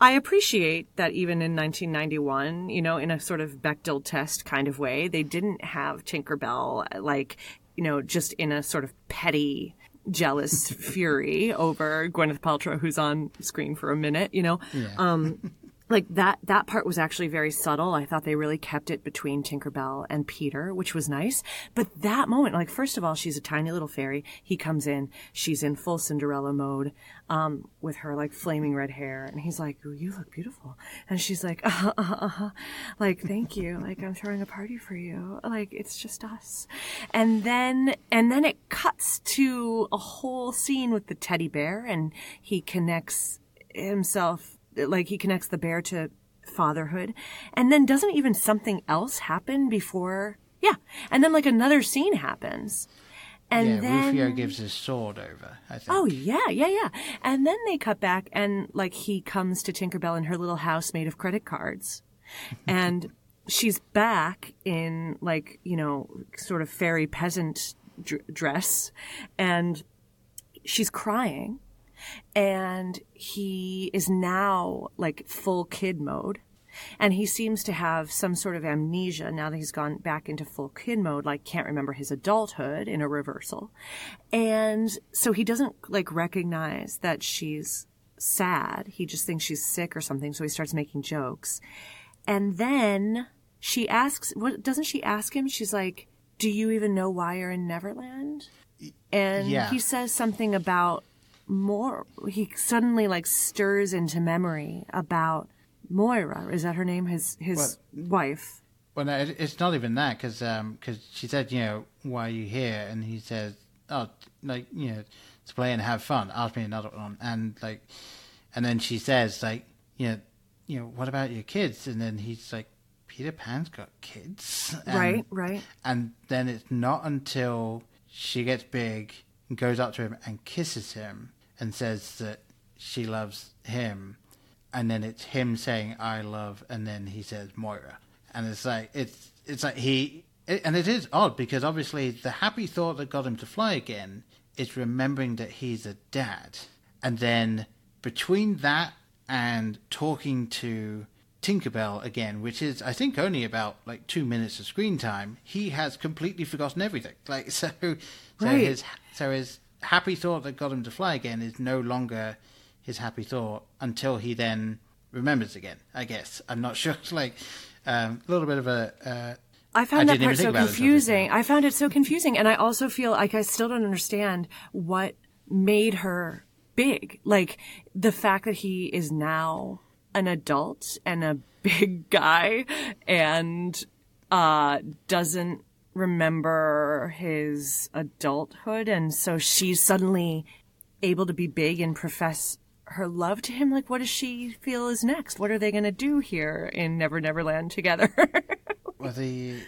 I appreciate that even in 1991, you know, in a sort of Bechdel test kind of way, they didn't have Tinkerbell like, you know, just in a sort of petty, jealous [LAUGHS] fury over Gwyneth Paltrow, who's on screen for a minute, you know. Um, [LAUGHS] like that that part was actually very subtle. I thought they really kept it between Tinkerbell and Peter, which was nice. But that moment, like first of all, she's a tiny little fairy. He comes in, she's in full Cinderella mode, um, with her like flaming red hair, and he's like, "Ooh, "You look beautiful," and she's like, uh, uh, uh, uh, "Like, thank you. Like, I'm throwing a party for you. Like, it's just us." And then and then it cuts to a whole scene with the teddy bear, and he connects himself like he connects the bear to fatherhood. And then doesn't even something else happen before? Yeah. And then like another scene happens. And yeah then Rufio gives his sword over I think. Oh yeah, yeah, yeah. And then they cut back and like he comes to Tinkerbell in her little house made of credit cards. [LAUGHS] and she's back in like, you know, sort of fairy peasant dr- dress, and she's crying, and he is now like full kid mode. And he seems to have some sort of amnesia now that he's gone back into full kid mode, like can't remember his adulthood in a reversal. And so he doesn't like recognize that she's sad. He just thinks she's sick or something. So he starts making jokes. And then she asks, what doesn't she ask him? She's like, do you even know why you're in Neverland? And Yeah. he says something about more. He suddenly like stirs into memory about Moira. Is that her name? His his wife. Well, no, it, it's not even that because um, she said, you know, why are you here? And he says, oh, like you know, to play and have fun. Ask me another one, and like, and then she says, like, you know, you know, what about your kids? And then he's like, Peter Pan's got kids, and, right, right. And then it's not until she gets big and goes up to him and kisses him and says that she loves him, and then it's him saying I love, and then he says Moira, and it's like it's it's like he it, and it is odd because obviously the happy thought that got him to fly again is remembering that he's a dad, and then between that and talking to Tinkerbell again, which is I think only about like two minutes of screen time, he has completely forgotten everything. Like [LAUGHS] so, so Right. his so his happy thought that got him to fly again is no longer his happy thought until he then remembers again. I guess I'm not [LAUGHS] sure. It's like um, a little bit of a. Uh, I found I that part so about it until just confusing. I found it so confusing, and I also feel like I still don't understand what made her big. Like the fact that he is now an adult and a [LAUGHS] big guy, and uh, doesn't remember his adulthood, and so she's suddenly able to be big and profess her love to him. Like, what does she feel is next? What are they going to do here in Never Never Land together? [LAUGHS] well, the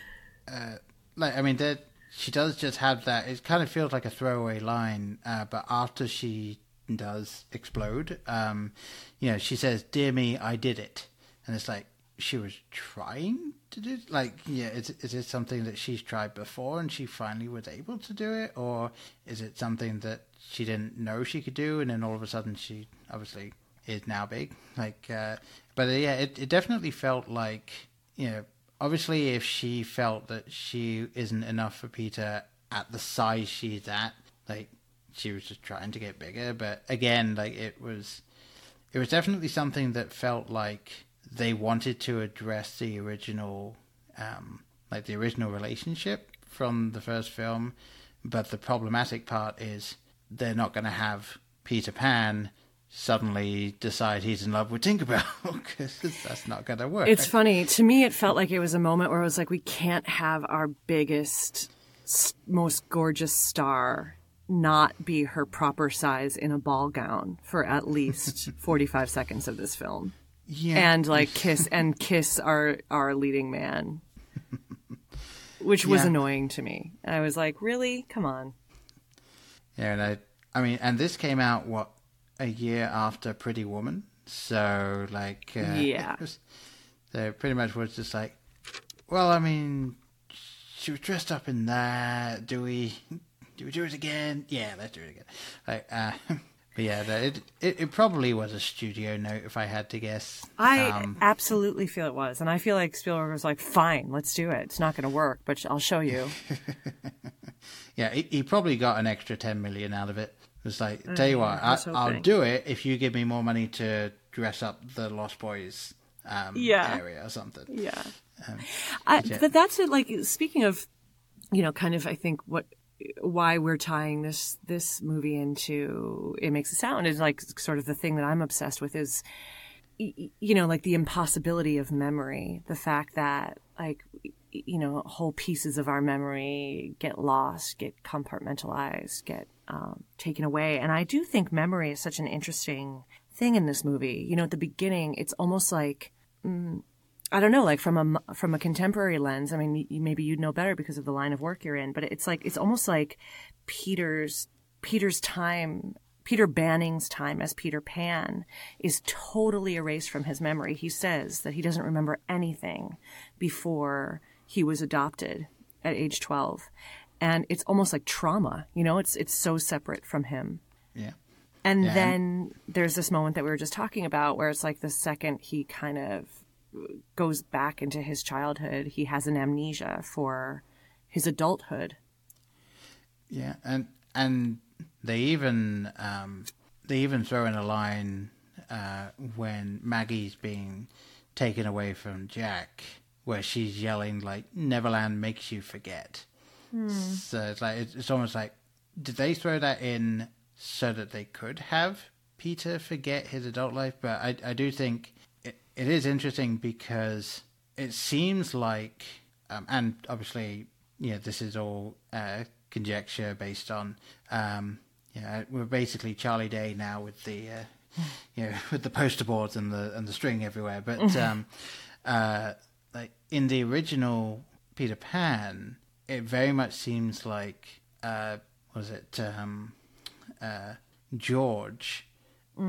uh, like I mean that she does just have that. It kind of feels like a throwaway line, uh, but after she does explode, um, you know, she says, "Dear me, I did it," and it's like she was trying to do. Like, yeah, is is it something that she's tried before and she finally was able to do it, or is it something that she didn't know she could do, and then all of a sudden she obviously is now big? Like, uh, but uh, yeah, it it definitely felt like you know obviously if she felt that she isn't enough for Peter at the size she's at, like she was just trying to get bigger. But again, like it was, it was definitely something that felt like they wanted to address the original, um, like the original relationship from the first film. But the problematic part is they're not going to have Peter Pan suddenly decide he's in love with Tinkerbell [LAUGHS] because that's not going to work. It's funny. To me, it felt like it was a moment where it was like, we can't have our biggest, most gorgeous star not be her proper size in a ball gown for at least [LAUGHS] 45 seconds of this film. Yeah. And like [LAUGHS] kiss and kiss our our leading man. [LAUGHS] Which was Yeah. annoying to me. I was like, "Really? Come on." Yeah, and I, I mean, and this came out what a year after Pretty Woman, so like, uh, Yeah. was- so pretty much was just like, well, I mean, she was dressed up in that. Do we, do we do it again? Yeah, let's do it again. Like, uh, [LAUGHS] yeah, it, it it probably was a studio note if I had to guess. I Um, absolutely feel it was. And I feel like Spielberg was like, "Fine, let's do it. It's not going to work, but I'll show you." [LAUGHS] Yeah, he, he probably got an extra ten million out of it. It was like, tell you what, Mm, I was I, I'll do it if you give me more money to dress up the Lost Boys um, Yeah. area or something. Yeah. Um, I, yeah. but that's it. Like speaking of, you know, kind of, I think what why we're tying this this movie into it makes a sound is like sort of the thing that I'm obsessed with is, you know, like the impossibility of memory. The fact that like you know whole pieces of our memory get lost, get compartmentalized, get um, taken away, and I do think memory is such an interesting thing in this movie. You know, at the beginning, it's almost like. mm, I don't know, like from a from a contemporary lens. I mean, maybe you'd know better because of the line of work you're in, but it's like it's almost like Peter's Peter's time, Peter Banning's time as Peter Pan is totally erased from his memory. He says that he doesn't remember anything before he was adopted at age 12. and it's almost like trauma. You know, it's it's so separate from him. Yeah. And Yeah. then there's this moment that we were just talking about where it's like the second he kind of goes back into his childhood, he has an amnesia for his adulthood. Yeah, and and they even um, they even throw in a line uh, when Maggie's being taken away from Jack, where she's yelling like "Neverland makes you forget." So it's like it's, it's almost like did they throw that in so that they could have Peter forget his adult life? But I I do think it, is interesting because it seems like um, and obviously you know this is all uh, conjecture based on um, you know we're basically Charlie Day now with the uh, [SIGHS] you know [LAUGHS] with the poster boards and the and the string everywhere. But [LAUGHS] um, uh, like in the original Peter Pan, it very much seems like uh, was it um, uh, George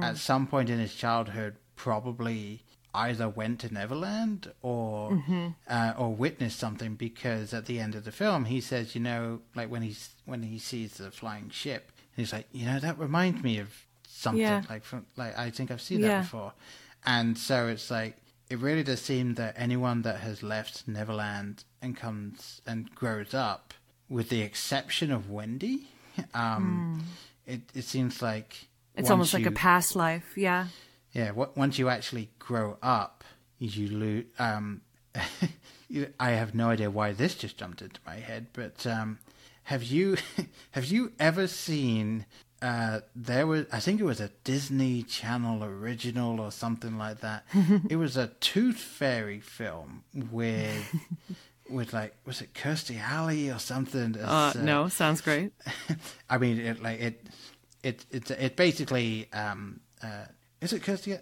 at some point in his childhood probably either went to Neverland or uh, or witnessed something because at the end of the film he says, you know, like when he's when he sees the flying ship, he's like, you know, that reminds me of something Yeah. like from like I think I've seen Yeah. that before, and so it's like it really does seem that anyone that has left Neverland and comes and grows up, with the exception of Wendy, um, it it seems like It's almost like a past life, yeah. Yeah, once you actually grow up, you lose. Um, [LAUGHS] I have no idea why this just jumped into my head, but um, have you [LAUGHS] have you ever seen? Uh, there was, I think it was a Disney Channel original or something like that. [LAUGHS] it was a Tooth Fairy film with, with like, was it Kirstie Alley or something? Uh, uh, no, sounds great. I mean, it like it, it, it, it basically. Um, uh, is it Kirsty?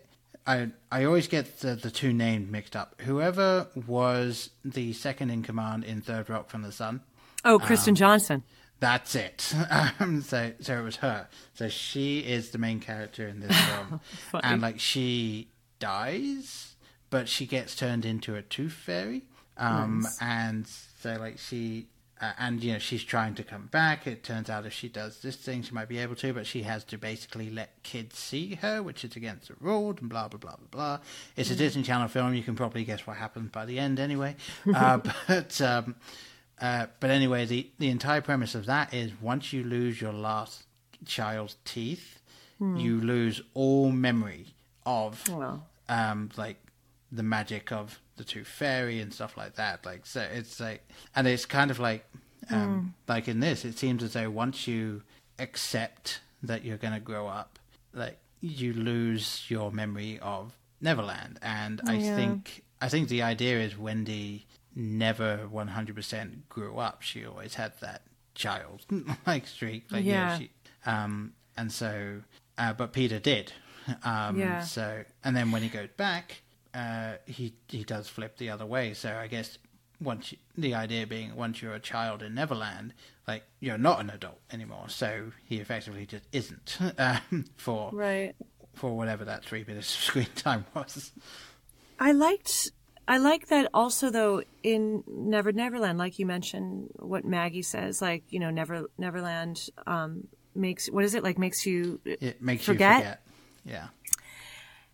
I I always get the, the two names mixed up. Whoever was the second in command in Third Rock from the Sun, Oh, Kristen Johnston. that's it. [LAUGHS] Um, so so it was her. So she is the main character in this film, [LAUGHS] and like she dies, but she gets turned into a tooth fairy. Um, Nice. and so like she. Uh, and you know she's trying to come back. It turns out if she does this thing, she might be able to, but she has to basically let kids see her, which is against the rules, and blah blah blah blah blah. It's a Disney Channel film. You can probably guess what happens by the end, anyway. Uh, [LAUGHS] but um, uh, but anyway, the the entire premise of that is once you lose your last child's teeth, you lose all memory of um, like the magic of the tooth fairy and stuff like that. Like so, it's like, and it's kind of like, um, like in this, it seems as though once you accept that you're going to grow up, like you lose your memory of Neverland. And I Yeah. think, I think the idea is Wendy never 100% grew up. She always had that child [LAUGHS] like streak. Like, Yeah. yeah. she, um, and so, uh, but Peter did. Um, Yeah. So, and then when he goes back, uh, he he does flip the other way. So I guess once you, the idea being once you're a child in Neverland, like you're not an adult anymore. So he effectively just isn't [LAUGHS] um, for Right. for whatever that three minutes of screen [LAUGHS] time was. I liked I like that also though in Never Neverland, like you mentioned what Maggie says, like, you know, Never Neverland um makes what is it like makes you It makes Forget? you forget. Yeah.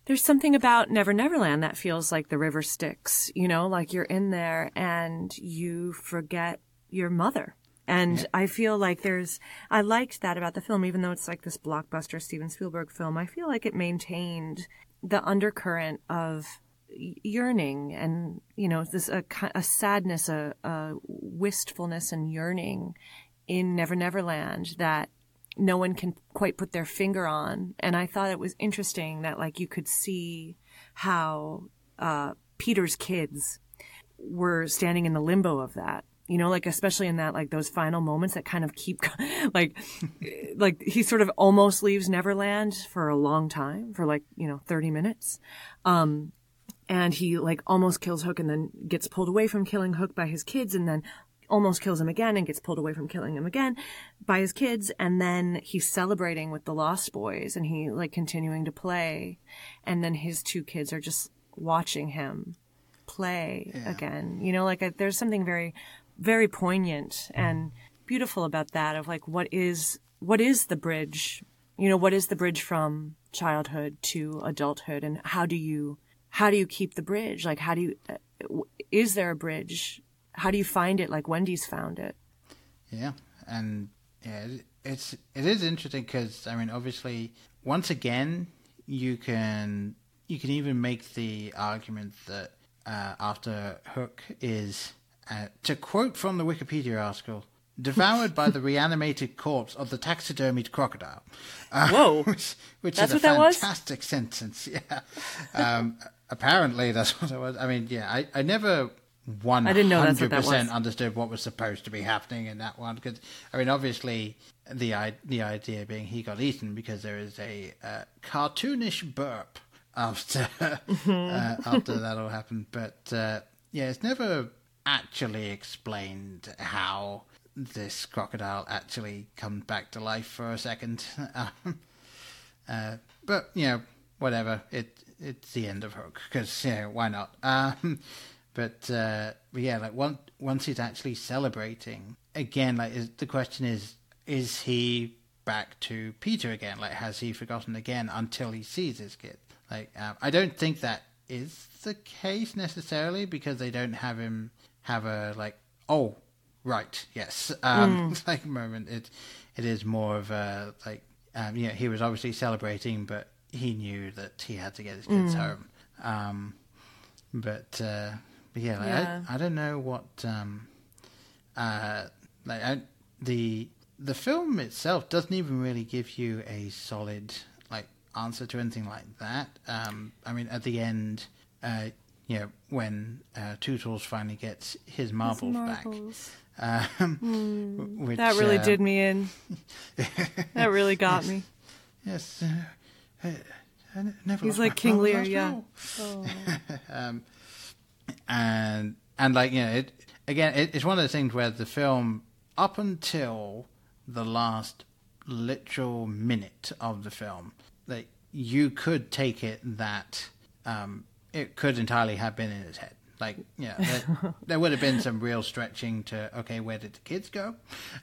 There's something about Never Neverland that feels like the river Styx, you know, like you're in there and you forget your mother. And I feel like there's, I liked that about the film, even though it's like this blockbuster Steven Spielberg film. I feel like it maintained the undercurrent of yearning and, you know, this, a, a sadness, a, a wistfulness and yearning in Never Neverland that no one can quite put their finger on. And I thought it was interesting that like you could see how uh, Peter's kids were standing in the limbo of that. You know, like especially in that like those final moments that kind of keep [LAUGHS] like [LAUGHS] like he sort of almost leaves Neverland for a long time for like, you know, 30 minutes. Um and he like almost kills Hook and then gets pulled away from killing Hook by his kids and then almost kills him again and gets pulled away from killing him again by his kids and then he's celebrating with the Lost Boys and he like continuing to play and then his two kids are just watching him play again. You know, like uh, there's something very very poignant and beautiful about that of like what is what is the bridge? You know, what is the bridge from childhood to adulthood, and how do you how do you keep the bridge? Like, how do you uh, is there a bridge? How do you find it? Like Wendy's found it. Yeah, and yeah, it's it is interesting because I mean, obviously, once again, you can you can even make the argument that uh, after Hook is, uh, to quote from the Wikipedia article, devoured by the reanimated corpse of the taxidermied crocodile. Uh, Whoa, [LAUGHS] which, which that's is a fantastic sentence. [LAUGHS] Yeah, um, apparently that's what it was. I mean, yeah, I, I never one hundred percent understood what was supposed to be happening in that one because I mean, obviously the the idea being he got eaten because there is a uh, cartoonish burp after [LAUGHS] uh, after that all happened. But uh, yeah, it's never actually explained how this crocodile actually comes back to life for a second. [LAUGHS] Um, uh, but you know, whatever. It it's the end of Hook because why not? Um, but, uh, yeah, like once once he's actually celebrating again, like is, the question is, is he back to Peter again? Like, has he forgotten again until he sees his kid? Like, um, I don't think that is the case necessarily because they don't have him have a like, oh, right, yes, um, mm. [LAUGHS] like moment. It it is more of a like, um, yeah, he was obviously celebrating, but he knew that he had to get his kids mm. home. Um, but uh, but yeah, like, yeah. I, I don't know what um, uh, like I, the the film itself doesn't even really give you a solid like answer to anything like that. Um, I mean, at the end, uh, you know, when uh, Tootles finally gets his marbles, his marbles. back, um, mm, [LAUGHS] which, that really uh, did me in. [LAUGHS] that really got yes, me. Yes. Uh, He's like King Lear, yeah. Oh. [LAUGHS] um, and and like you know, it again, it, it's one of those things where the film, up until the last literal minute of the film, that you could take it that um, it could entirely have been in his head. Like, yeah, there, [LAUGHS] there, would have been some real stretching to okay, where did the kids go?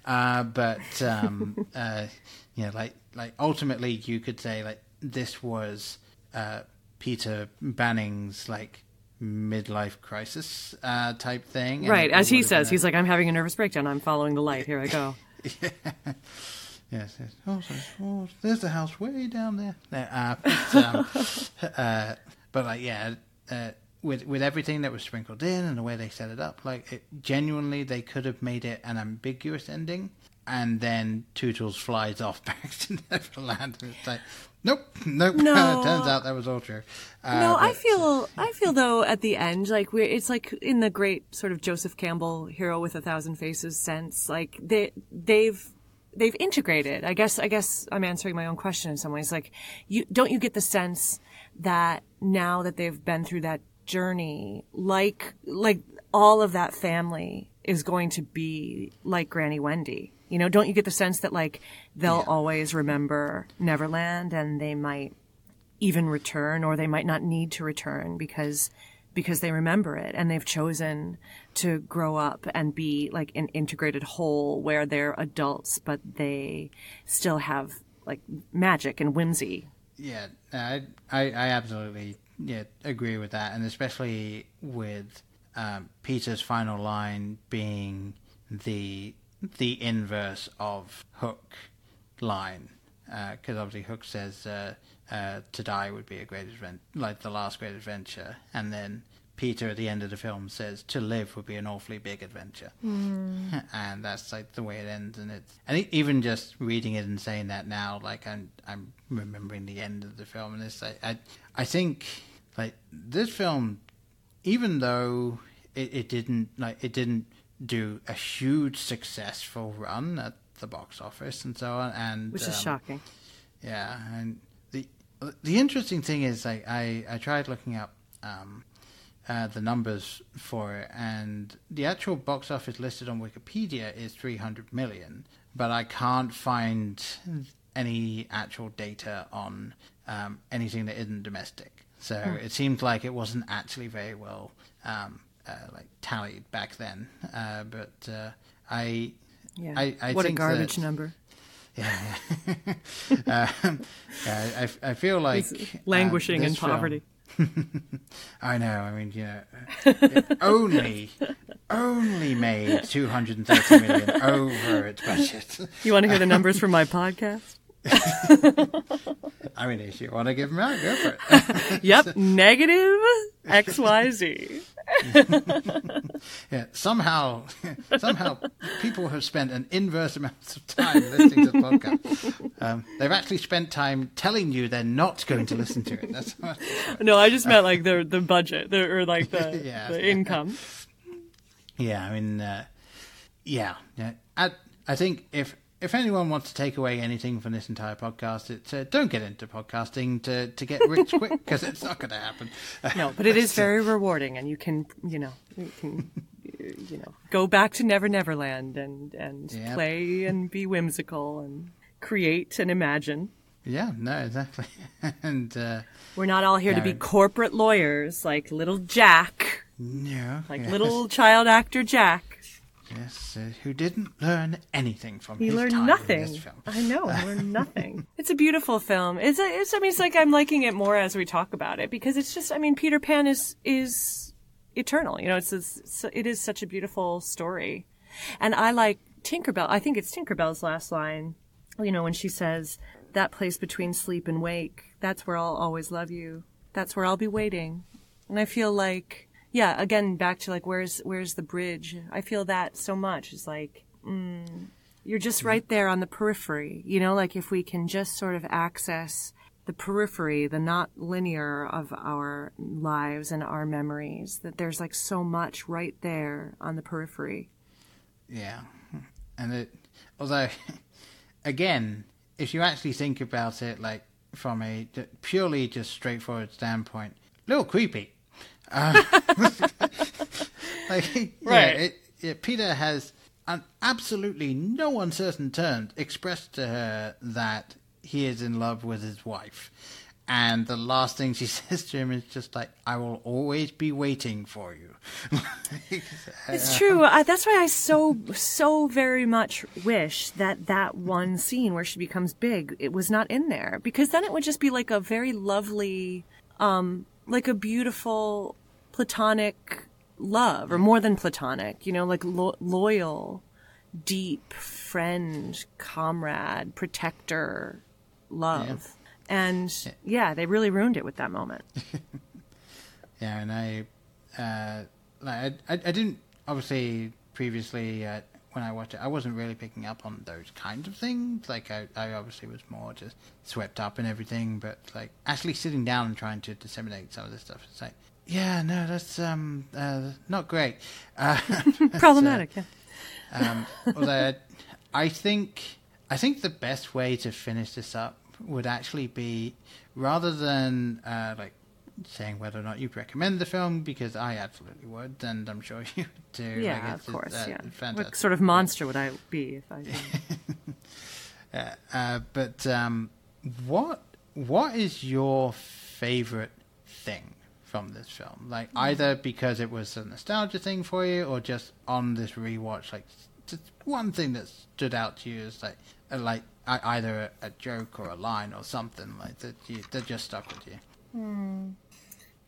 Uh, but um, [LAUGHS] uh, you know, like like ultimately, you could say like this was uh, Peter Banning's like midlife crisis uh, type thing. Right, as he says, he's like, "I'm having a nervous breakdown. I'm following the light. Here I go." [LAUGHS] yeah. Yes, yes. Oh, sorry. oh, there's the house way down there. there uh, but, um, [LAUGHS] uh, but like, yeah, uh, with with everything that was sprinkled in and the way they set it up, like, it, genuinely, they could have made it an ambiguous ending, and then Tootles flies off [LAUGHS] back to Neverland, and it's like, Nope, nope. [LAUGHS] No. Turns out that was all true. Uh, no, but... I feel, I feel though at the end, like we it's like in the great sort of Joseph Campbell hero with a thousand faces sense, like they, they've, they've integrated. I guess, I guess I'm answering my own question in some ways. Like, you don't you get the sense that now that they've been through that journey, like, like all of that family is going to be like Granny Wendy you know, don't you get the sense that like they'll yeah. always remember Neverland and they might even return or they might not need to return because because they remember it and they've chosen to grow up and be like an integrated whole where they're adults but they still have like magic and whimsy. Yeah, I I, I absolutely yeah agree with that, and especially with um, Peter's final line being the the inverse of Hook line because uh, obviously Hook says uh, uh, to die would be a great adventure, like the last great adventure, and then Peter at the end of the film says to live would be an awfully big adventure, mm. [LAUGHS] and that's like the way it ends. And it's and even just reading it and saying that now, like I'm I'm remembering the end of the film, and it's like I I think like this film, even though it, it didn't like it didn't do a huge successful run at the box office and so on, and which is um, shocking. Yeah, and the the interesting thing is, like, I I tried looking up um, uh, the numbers for it, and the actual box office listed on Wikipedia is 300 million, but I can't find any actual data on um, anything that isn't domestic. So hmm. it seems like it wasn't actually very well um, like tallied back then. Uh, but uh, I Yeah. I, I what a garbage that- number. Yeah, [LAUGHS] um, I, I feel like He's uh, languishing in this film- poverty. [LAUGHS] I know. I mean, you know, it only only made two hundred and thirty million over its budget. You want to hear the numbers from my podcast? [LAUGHS] I mean, if you want to give them out, go for it. [LAUGHS] Yep, negative XYZ. [LAUGHS] Yeah, somehow, somehow, people have spent an inverse amount of time listening to the podcast. Um, they've actually spent time telling you they're not going to listen to it. That's what, No, I just meant like the the budget the, or like the, Yeah. the income. yeah. I mean, uh, yeah, yeah. I, I think if if anyone wants to take away anything from this entire podcast, it's uh, don't get into podcasting to to get rich quick because it's not going to happen. [LAUGHS] No, but it is [LAUGHS] very rewarding, and you can, you know, you can, you know, go back to Never Never Land and and Yep. play and be whimsical and create and imagine. Yeah, no, exactly. [LAUGHS] and uh, We're not all here to be Yeah. corporate lawyers like little Jack, yeah, like yes, little child actor Jack. Yes, uh, who didn't learn anything from He his learned time in nothing. this film. I know, he learned [LAUGHS] nothing. It's a beautiful film. It's, a, it's I mean, it's like I'm liking it more as we talk about it because it's just. I mean, Peter Pan is is eternal. You know, it's, it's it is such a beautiful story, and I like Tinkerbell. I think it's Tinkerbell's last line. You know, when she says that place between sleep and wake, that's where I'll always love you. That's where I'll be waiting. And I feel like, yeah, again, back to like, where's where's the bridge? I feel that so much. It's like mm, you're just right there on the periphery. You know, like if we can just sort of access the periphery, the not linear of our lives and our memories, that there's like so much right there on the periphery. Yeah, and it, although, [LAUGHS] again, if you actually think about it, like from a purely just straightforward standpoint, a little creepy. Uh, [LAUGHS] like, yeah, Right. it, it, Peter has, on absolutely no uncertain terms, expressed to her that he is in love with his wife. And the last thing she [LAUGHS] says to him is just like, "I will always be waiting for you." [LAUGHS] It's true. That's why I so so very much wish that that one scene where she becomes big it was not in there because then it would just be like a very lovely, um, like a beautiful platonic love or more than platonic. You know, like lo- loyal, deep friend, comrade, protector, love. And yeah, they really ruined it with that moment. [LAUGHS] Yeah, and I, uh, like, I, I, I didn't obviously previously uh, when I watched it, I wasn't really picking up on those kinds of things. Like, I, I obviously was more just swept up in everything, but like actually sitting down and trying to disseminate some of this stuff, it's like, yeah, no, that's um, uh, not great. Uh, [LAUGHS] Problematic. yeah. um, although I think I think the best way to finish this up would actually be rather than uh, like saying whether or not you'd recommend the film because I absolutely would, and I'm sure [LAUGHS] you do. Yeah, Like, of course. uh, yeah. What sort of monster would I be if I? [LAUGHS] Uh, uh, but um, what what is your favorite thing from this film? Like either because it was a nostalgia thing for you, or just on this rewatch, like just one thing that stood out to you is like uh, like either a, a joke or a line or something like that you, that just stuck with you. 'Cause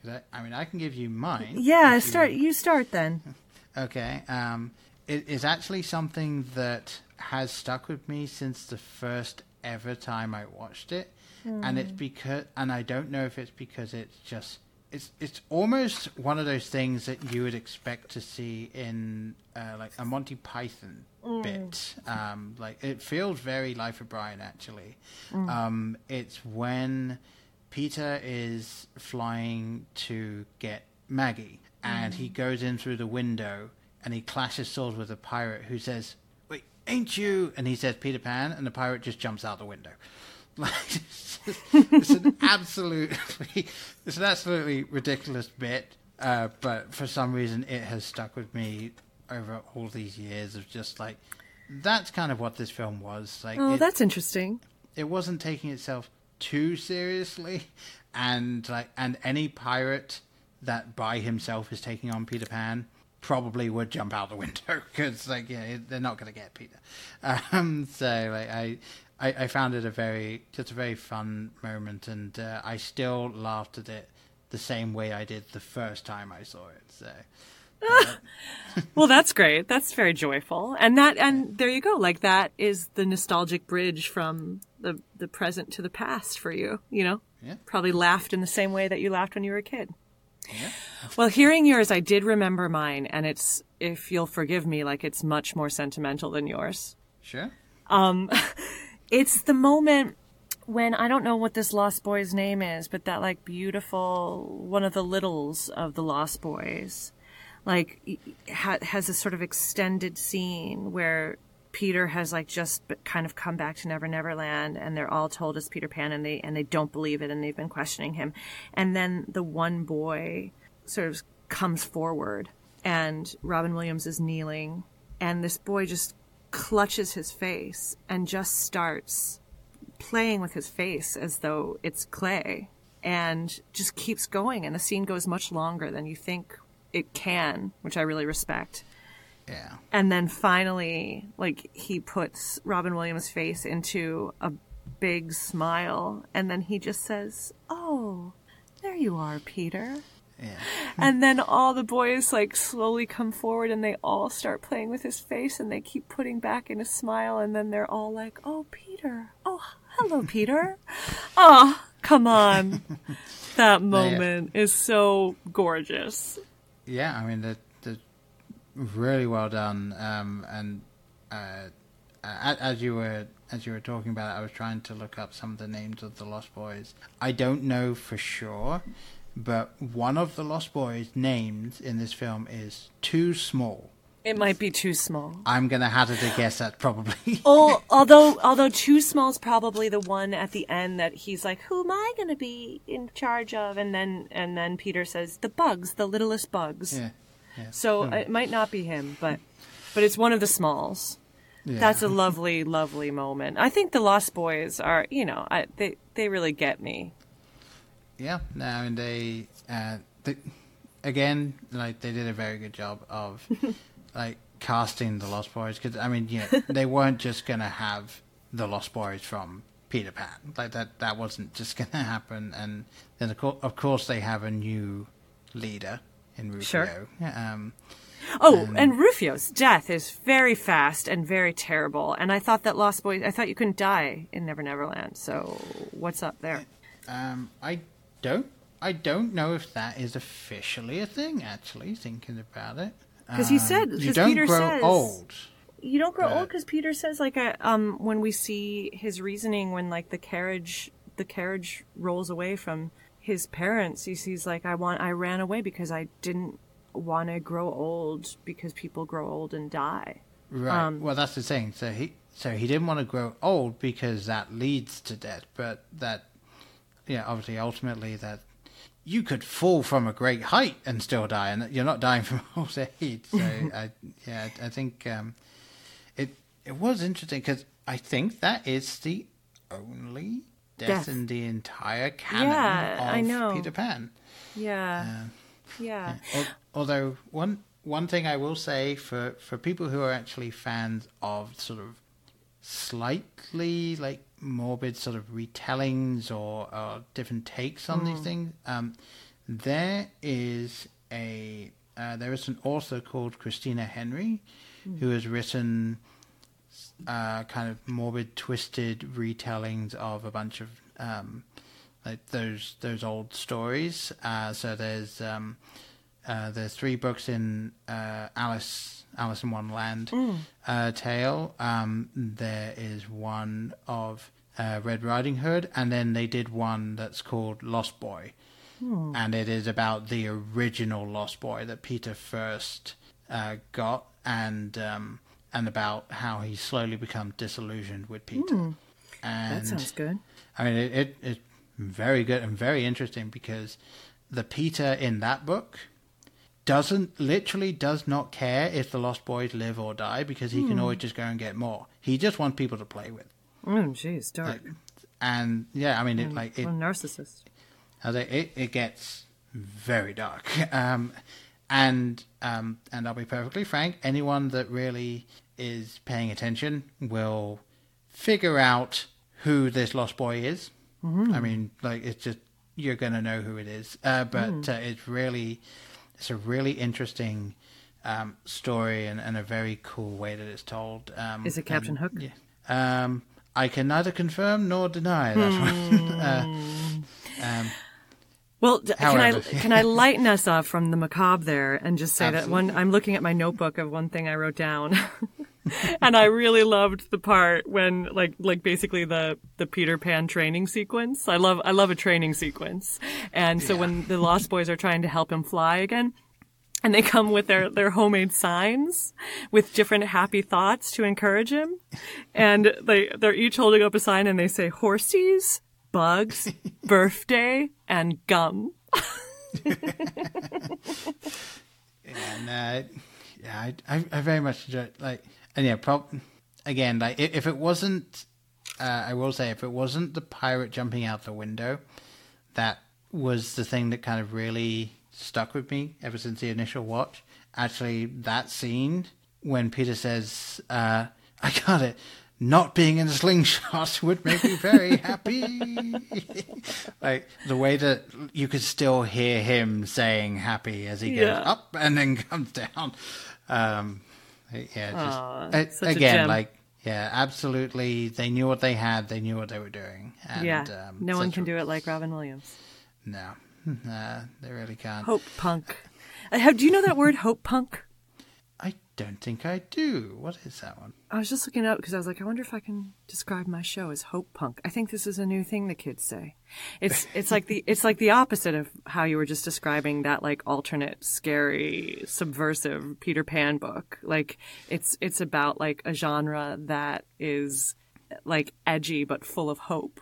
I, I mean, I can give you mine. Yeah, if you- start. You start then. [LAUGHS] Okay. Um, it is actually something that has stuck with me since the first ever time I watched it, and it's because, and I don't know if it's because it's just, it's it's almost one of those things that you would expect to see in uh, like a Monty Python bit. Um, like it feels very Life of Brian actually. Um, it's when Peter is flying to get Maggie, and he goes in through the window and he clashes swords with a pirate who says, "Wait, ain't you?" And he says, "Peter Pan," and the pirate just jumps out the window. [LAUGHS] Like it's, just- it's an absolutely, [LAUGHS] it's an absolutely ridiculous bit, uh, but for some reason it has stuck with me over all these years of just like that's kind of what this film was. Like, Oh, it- that's interesting. it wasn't taking itself too seriously and like and any pirate that by himself is taking on Peter Pan probably would jump out the [LAUGHS] window because like yeah they're not going to get Peter. [LAUGHS] Um, so like I, I I found it a very just a very fun moment and uh, I still laughed at it the same way I did the first time I saw it. So. [LAUGHS] well, that's great. That's very joyful, and that and there you go. Like that is the nostalgic bridge from the the present to the past for you. You know, yeah. probably laughed in the same way that you laughed when you were a kid. Yeah. Well, hearing yours, I did remember mine, and it's if you'll forgive me, like it's much more sentimental than yours. Sure. Um, [LAUGHS] it's the moment when I don't know what this Lost Boy's name is, but that like beautiful one of the littles of the Lost Boys like ha- has a sort of extended scene where Peter has like just kind of come back to Never Never Land and they're all told it's Peter Pan and they and they don't believe it and they've been questioning him and then the one boy sort of comes forward and Robin Williams is kneeling and this boy just clutches his face and just starts playing with his face as though it's clay and just keeps going and the scene goes much longer than you think it can, which I really respect. Yeah. And then finally, like he puts Robin Williams' face into a big smile, and then he just says, "Oh, there you are, Peter." Yeah. And then all the boys like slowly come forward and they all start playing with his face and they keep putting back in a smile and then they're all like, "Oh, Peter. Oh, hello, Peter." [LAUGHS] oh, come on. [LAUGHS] That moment is so gorgeous yeah, I mean, they're really well done. Um, and uh, as you were as you were talking about it, I was trying to look up some of the names of the Lost Boys. I don't know for sure, but one of the Lost Boys' names in this film is Too Small. It might be too small. I'm gonna hazard a guess that probably. [LAUGHS] oh, [LAUGHS] although although too small is probably the one at the end that he's like, "Who am I gonna be in charge of?" And then and then Peter says, "The bugs, the littlest bugs." Yeah. Yeah. So hmm. it might not be him, but but it's one of the smalls. Yeah. That's a lovely, lovely moment. I think the Lost Boys are, you know, I, they they really get me. Yeah, no, and they, uh, they, again, like they did a very good job of [LAUGHS] like casting the Lost Boys because I mean, you know, they weren't just gonna have the Lost Boys from Peter Pan. Like that, that wasn't just gonna [LAUGHS] happen. And then of course, of course they have a new leader in Rufio. Sure. Um, oh, and, and Rufio's death is very fast and very terrible. And I thought that Lost Boys, I thought you couldn't die in Never Never Land. So what's up there? Um, I don't. I don't know if that is officially a thing. Actually, thinking about it, because he said, um, you don't Peter grow says, old. You don't grow but... old because Peter says, like, a, uh, um, when we see his reasoning when like the carriage, the carriage rolls away from his parents, he sees like, I want, I ran away because I didn't want to grow old because people grow old and die. Right. Um, well, that's the thing. So he, so he didn't want to grow old because that leads to death, but that, yeah, obviously, ultimately, that you could fall from a great height and still die, and you're not dying [LAUGHS] from old age. So, [LAUGHS] I, yeah, I think um, it it was interesting because I think that is the only death, death. in the entire canon yeah, of I know. Peter Pan. Yeah, uh, yeah. yeah. Although one one thing I will say for for people who are actually fans of sort of slightly like morbid sort of retellings or, or different takes on mm. these things. Um, there is a uh, there is an author called Christina Henry mm. who has written uh, kind of morbid, twisted retellings of a bunch of um, like those those old stories. Uh, so there's um, uh, there's three books in uh, Alice Alice in Wonderland mm. uh, tale. Um, there is one of uh, Red Riding Hood, and then they did one that's called Lost Boy, mm. and it is about the original Lost Boy that Peter first uh, got, and um, and about how he slowly becomes disillusioned with Peter. Mm. And that sounds good. I mean, it, it it's very good and very interesting because the Peter in that book doesn't literally does not care if the lost boys live or die because he mm. can hmm. always just go and get more. He just wants people to play with. Mm, jeez, dark. Like, and yeah, I mean, it like it, a narcissist. It, it it gets very dark. [LAUGHS] Um, and um, and I'll be perfectly frank, anyone that really is paying attention will figure out who this lost boy is. Mm-hmm. I mean, like it's just you're gonna know who it is. Uh, but Mm. uh, it's really it's a really interesting um, story and, and a very cool way that it's told. Um, Is it Captain and- Hook? Yeah. Um, I can neither confirm nor deny that Hmm. one. [LAUGHS] uh, um, Well, can I can I lighten us off from the macabre there and just say that one? I'm looking at my notebook of one thing I wrote down, [LAUGHS] and I really loved the part when like like basically the the Peter Pan training sequence. I love I love a training sequence, and so when the Lost Boys are trying to help him fly again. And they come with their, their homemade signs with different happy thoughts to encourage him. And they, they're each holding up a sign and they say horsies, bugs, birthday, and gum. and uh, yeah, I, I, I very much enjoy it. Like, and yeah, prob- again, like i- if it wasn't, uh, I will say, if it wasn't the pirate jumping out the window, that was the thing that kind of really stuck with me ever since the initial watch. Actually, that scene when Peter says, uh, "I got it." Not being in a slingshot [LAUGHS] would make me very happy. [LAUGHS] like the way that you could still hear him saying happy as he goes Yeah. up and then [LAUGHS] comes down. Um, yeah, just Aw, uh, such a again, like yeah, absolutely. They knew what they had. They knew what they were doing. And, yeah, um, no one can a- do it like Robin Williams. No, nah, they really can't. Hope punk. Uh, how- do you know that word, hope punk? Don't think I do. What is that one? I was just looking it up because I was like, I wonder if I can describe my show as hope punk. I think this is a new thing the kids say. It's [LAUGHS] it's like the it's like the opposite of how you were just describing that like alternate, scary, subversive Peter Pan book. Like it's it's about like a genre that is like edgy but full of hope.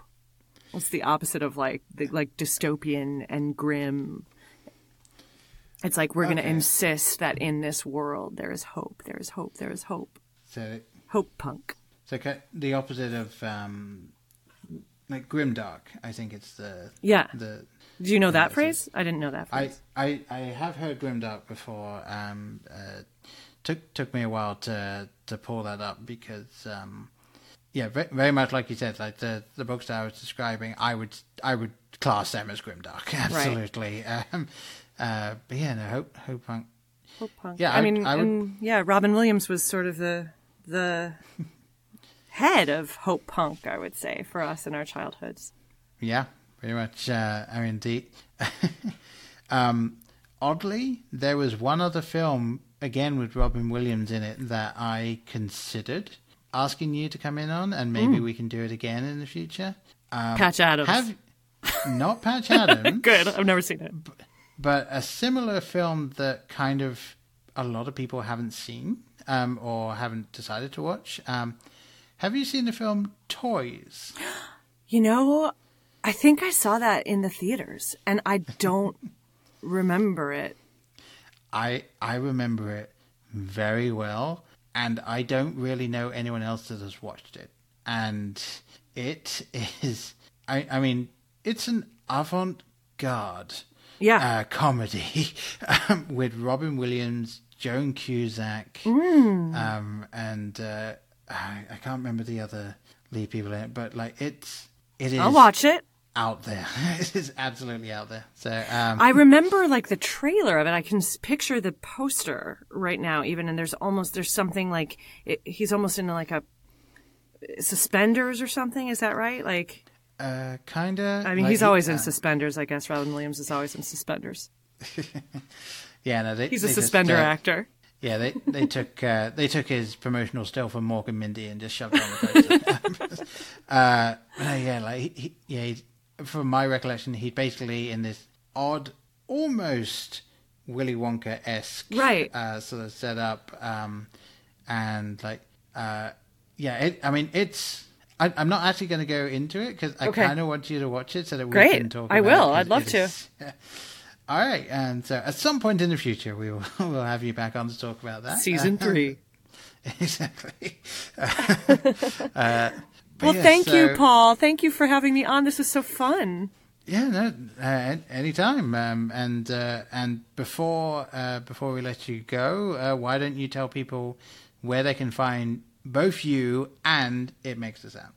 It's the opposite of like the like dystopian and grim. It's like we're going to insist that in this world there is hope, there is hope, there is hope. So, Hope punk. so the opposite of um, like grimdark. I think it's the Yeah. the Do you know that phrase? I didn't know that I, phrase. I, I have heard Grimdark before. Um, uh, took took me a while to to pull that up because um, yeah, very, very much like you said, like the the books that I was describing, I would I would class them as Grimdark, [LAUGHS] absolutely. Um, uh, but yeah, no, hope hope punk. Hope punk. Yeah, I, I- mean, I would- and, yeah, Robin Williams was sort of the the [LAUGHS] head of hope punk, I would say, for us in our childhoods. Yeah, pretty much. Uh, I mean, the um, oddly, there was one other film again with Robin Williams in it that I considered asking you to come in on, and maybe we can do it again in the future. Um, Patch Adams. Have not Patch Adams, [LAUGHS] Good. I've never seen it. but a similar film that kind of a lot of people haven't seen um, or haven't decided to watch. Um, have you seen the film Toys? [GASPS] You know, I think I saw that in the theaters, and I don't [LAUGHS] remember it. I I remember it very well, and I don't really know anyone else that has watched it. And it [LAUGHS] is, I I mean, it's an avant-garde Yeah. uh, comedy um, with Robin Williams, Joan Cusack, Mm. um, and uh, I, I can't remember the other lead people in it, but like it's it is I'll watch it. out there. [LAUGHS] it is absolutely out there. So um, I remember like the trailer of it. I can picture the poster right now, even, and there's almost there's something like it, he's almost in like a suspenders or something. Is that right? Like, uh, kind of. I mean, he's always in suspenders. I guess Robin Williams is always in suspenders. [LAUGHS] Yeah, no, they, He's a just, suspender uh, actor. Yeah, they [LAUGHS] they took uh, they took his promotional still from Mork and Mindy and just shoved it on the [LAUGHS] poster. uh, yeah, like he, he, yeah, he, from my recollection, he's basically in this odd, almost Willy Wonka esque Right. uh, sort of setup, um, and like uh, yeah, it, I mean it's. I, I'm not actually going to go into it because I Okay. kind of want you to watch it so that we Great. can talk. About it. I will. I'd love to. [LAUGHS] all right, and so at some point in the future, we will [LAUGHS] we'll have you back on to talk about that. Season three. [LAUGHS] exactly. uh, Well, yeah, thank you, Paul. Thank you for having me on. This was so fun. Yeah, no, uh, anytime. Um, and uh, and before uh, before we let you go, uh, why don't you tell people where they can find both you and It Makes a Sound?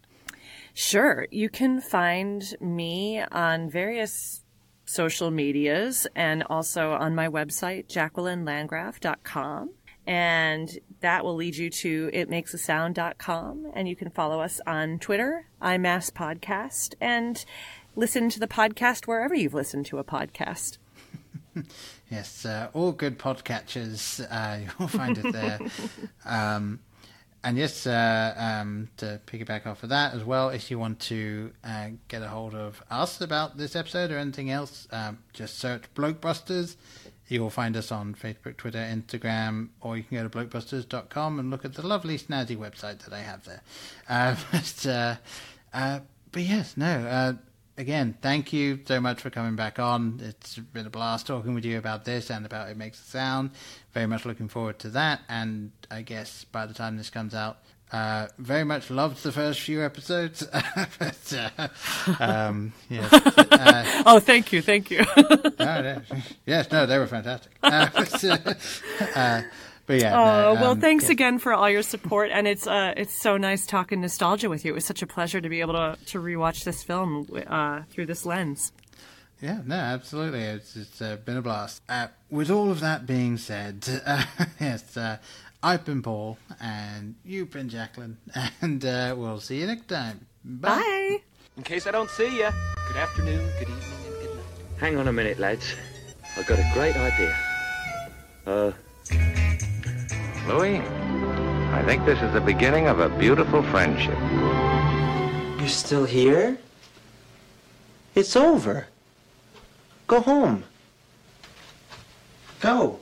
Sure. You can find me on various social medias and also on my website, jacquelynlandgraf.com. And that will lead you to itmakesasound.com. And you can follow us on Twitter, IMAS Podcast, and listen to the podcast wherever you've listened to a podcast. [LAUGHS] yes, uh, all good podcatchers, uh, [LAUGHS] you'll find it there. [LAUGHS] um, and yes, uh, um, to piggyback off of that as well, if you want to uh, get a hold of us about this episode or anything else, um, just search Blokebusters. You will find us on Facebook, Twitter, Instagram, or you can go to blokebusters.com and look at the lovely snazzy website that I have there. Uh, [LAUGHS] but, uh, uh, but yes, no, uh, again, thank you so much for coming back on. It's been a blast talking with you about this and about It Makes a Sound. Very much looking forward to that. And I guess by the time this comes out, uh, very much loved the first few episodes. [LAUGHS] but, uh, um, yes, uh, oh, thank you, thank you. [LAUGHS] no, no, yes, no, they were fantastic. Uh, but, uh, but yeah. Oh no, well, um, thanks yeah. again for all your support, and it's uh, it's so nice talking nostalgia with you. It was such a pleasure to be able to to rewatch this film uh, through this lens. Yeah, no, absolutely. It's it's uh, been a blast. Uh, with all of that being said, [LAUGHS] uh, yes, uh, I've been Paul, and you've been Jacquelyn, [LAUGHS] and uh, we'll see you next time. Bye. Bye. In case I don't see you, good afternoon, good evening, and good night. Hang on a minute, lads. I've got a great idea. Uh. Louis, I think this is the beginning of a beautiful friendship. You're still here? It's over. Go home. Go.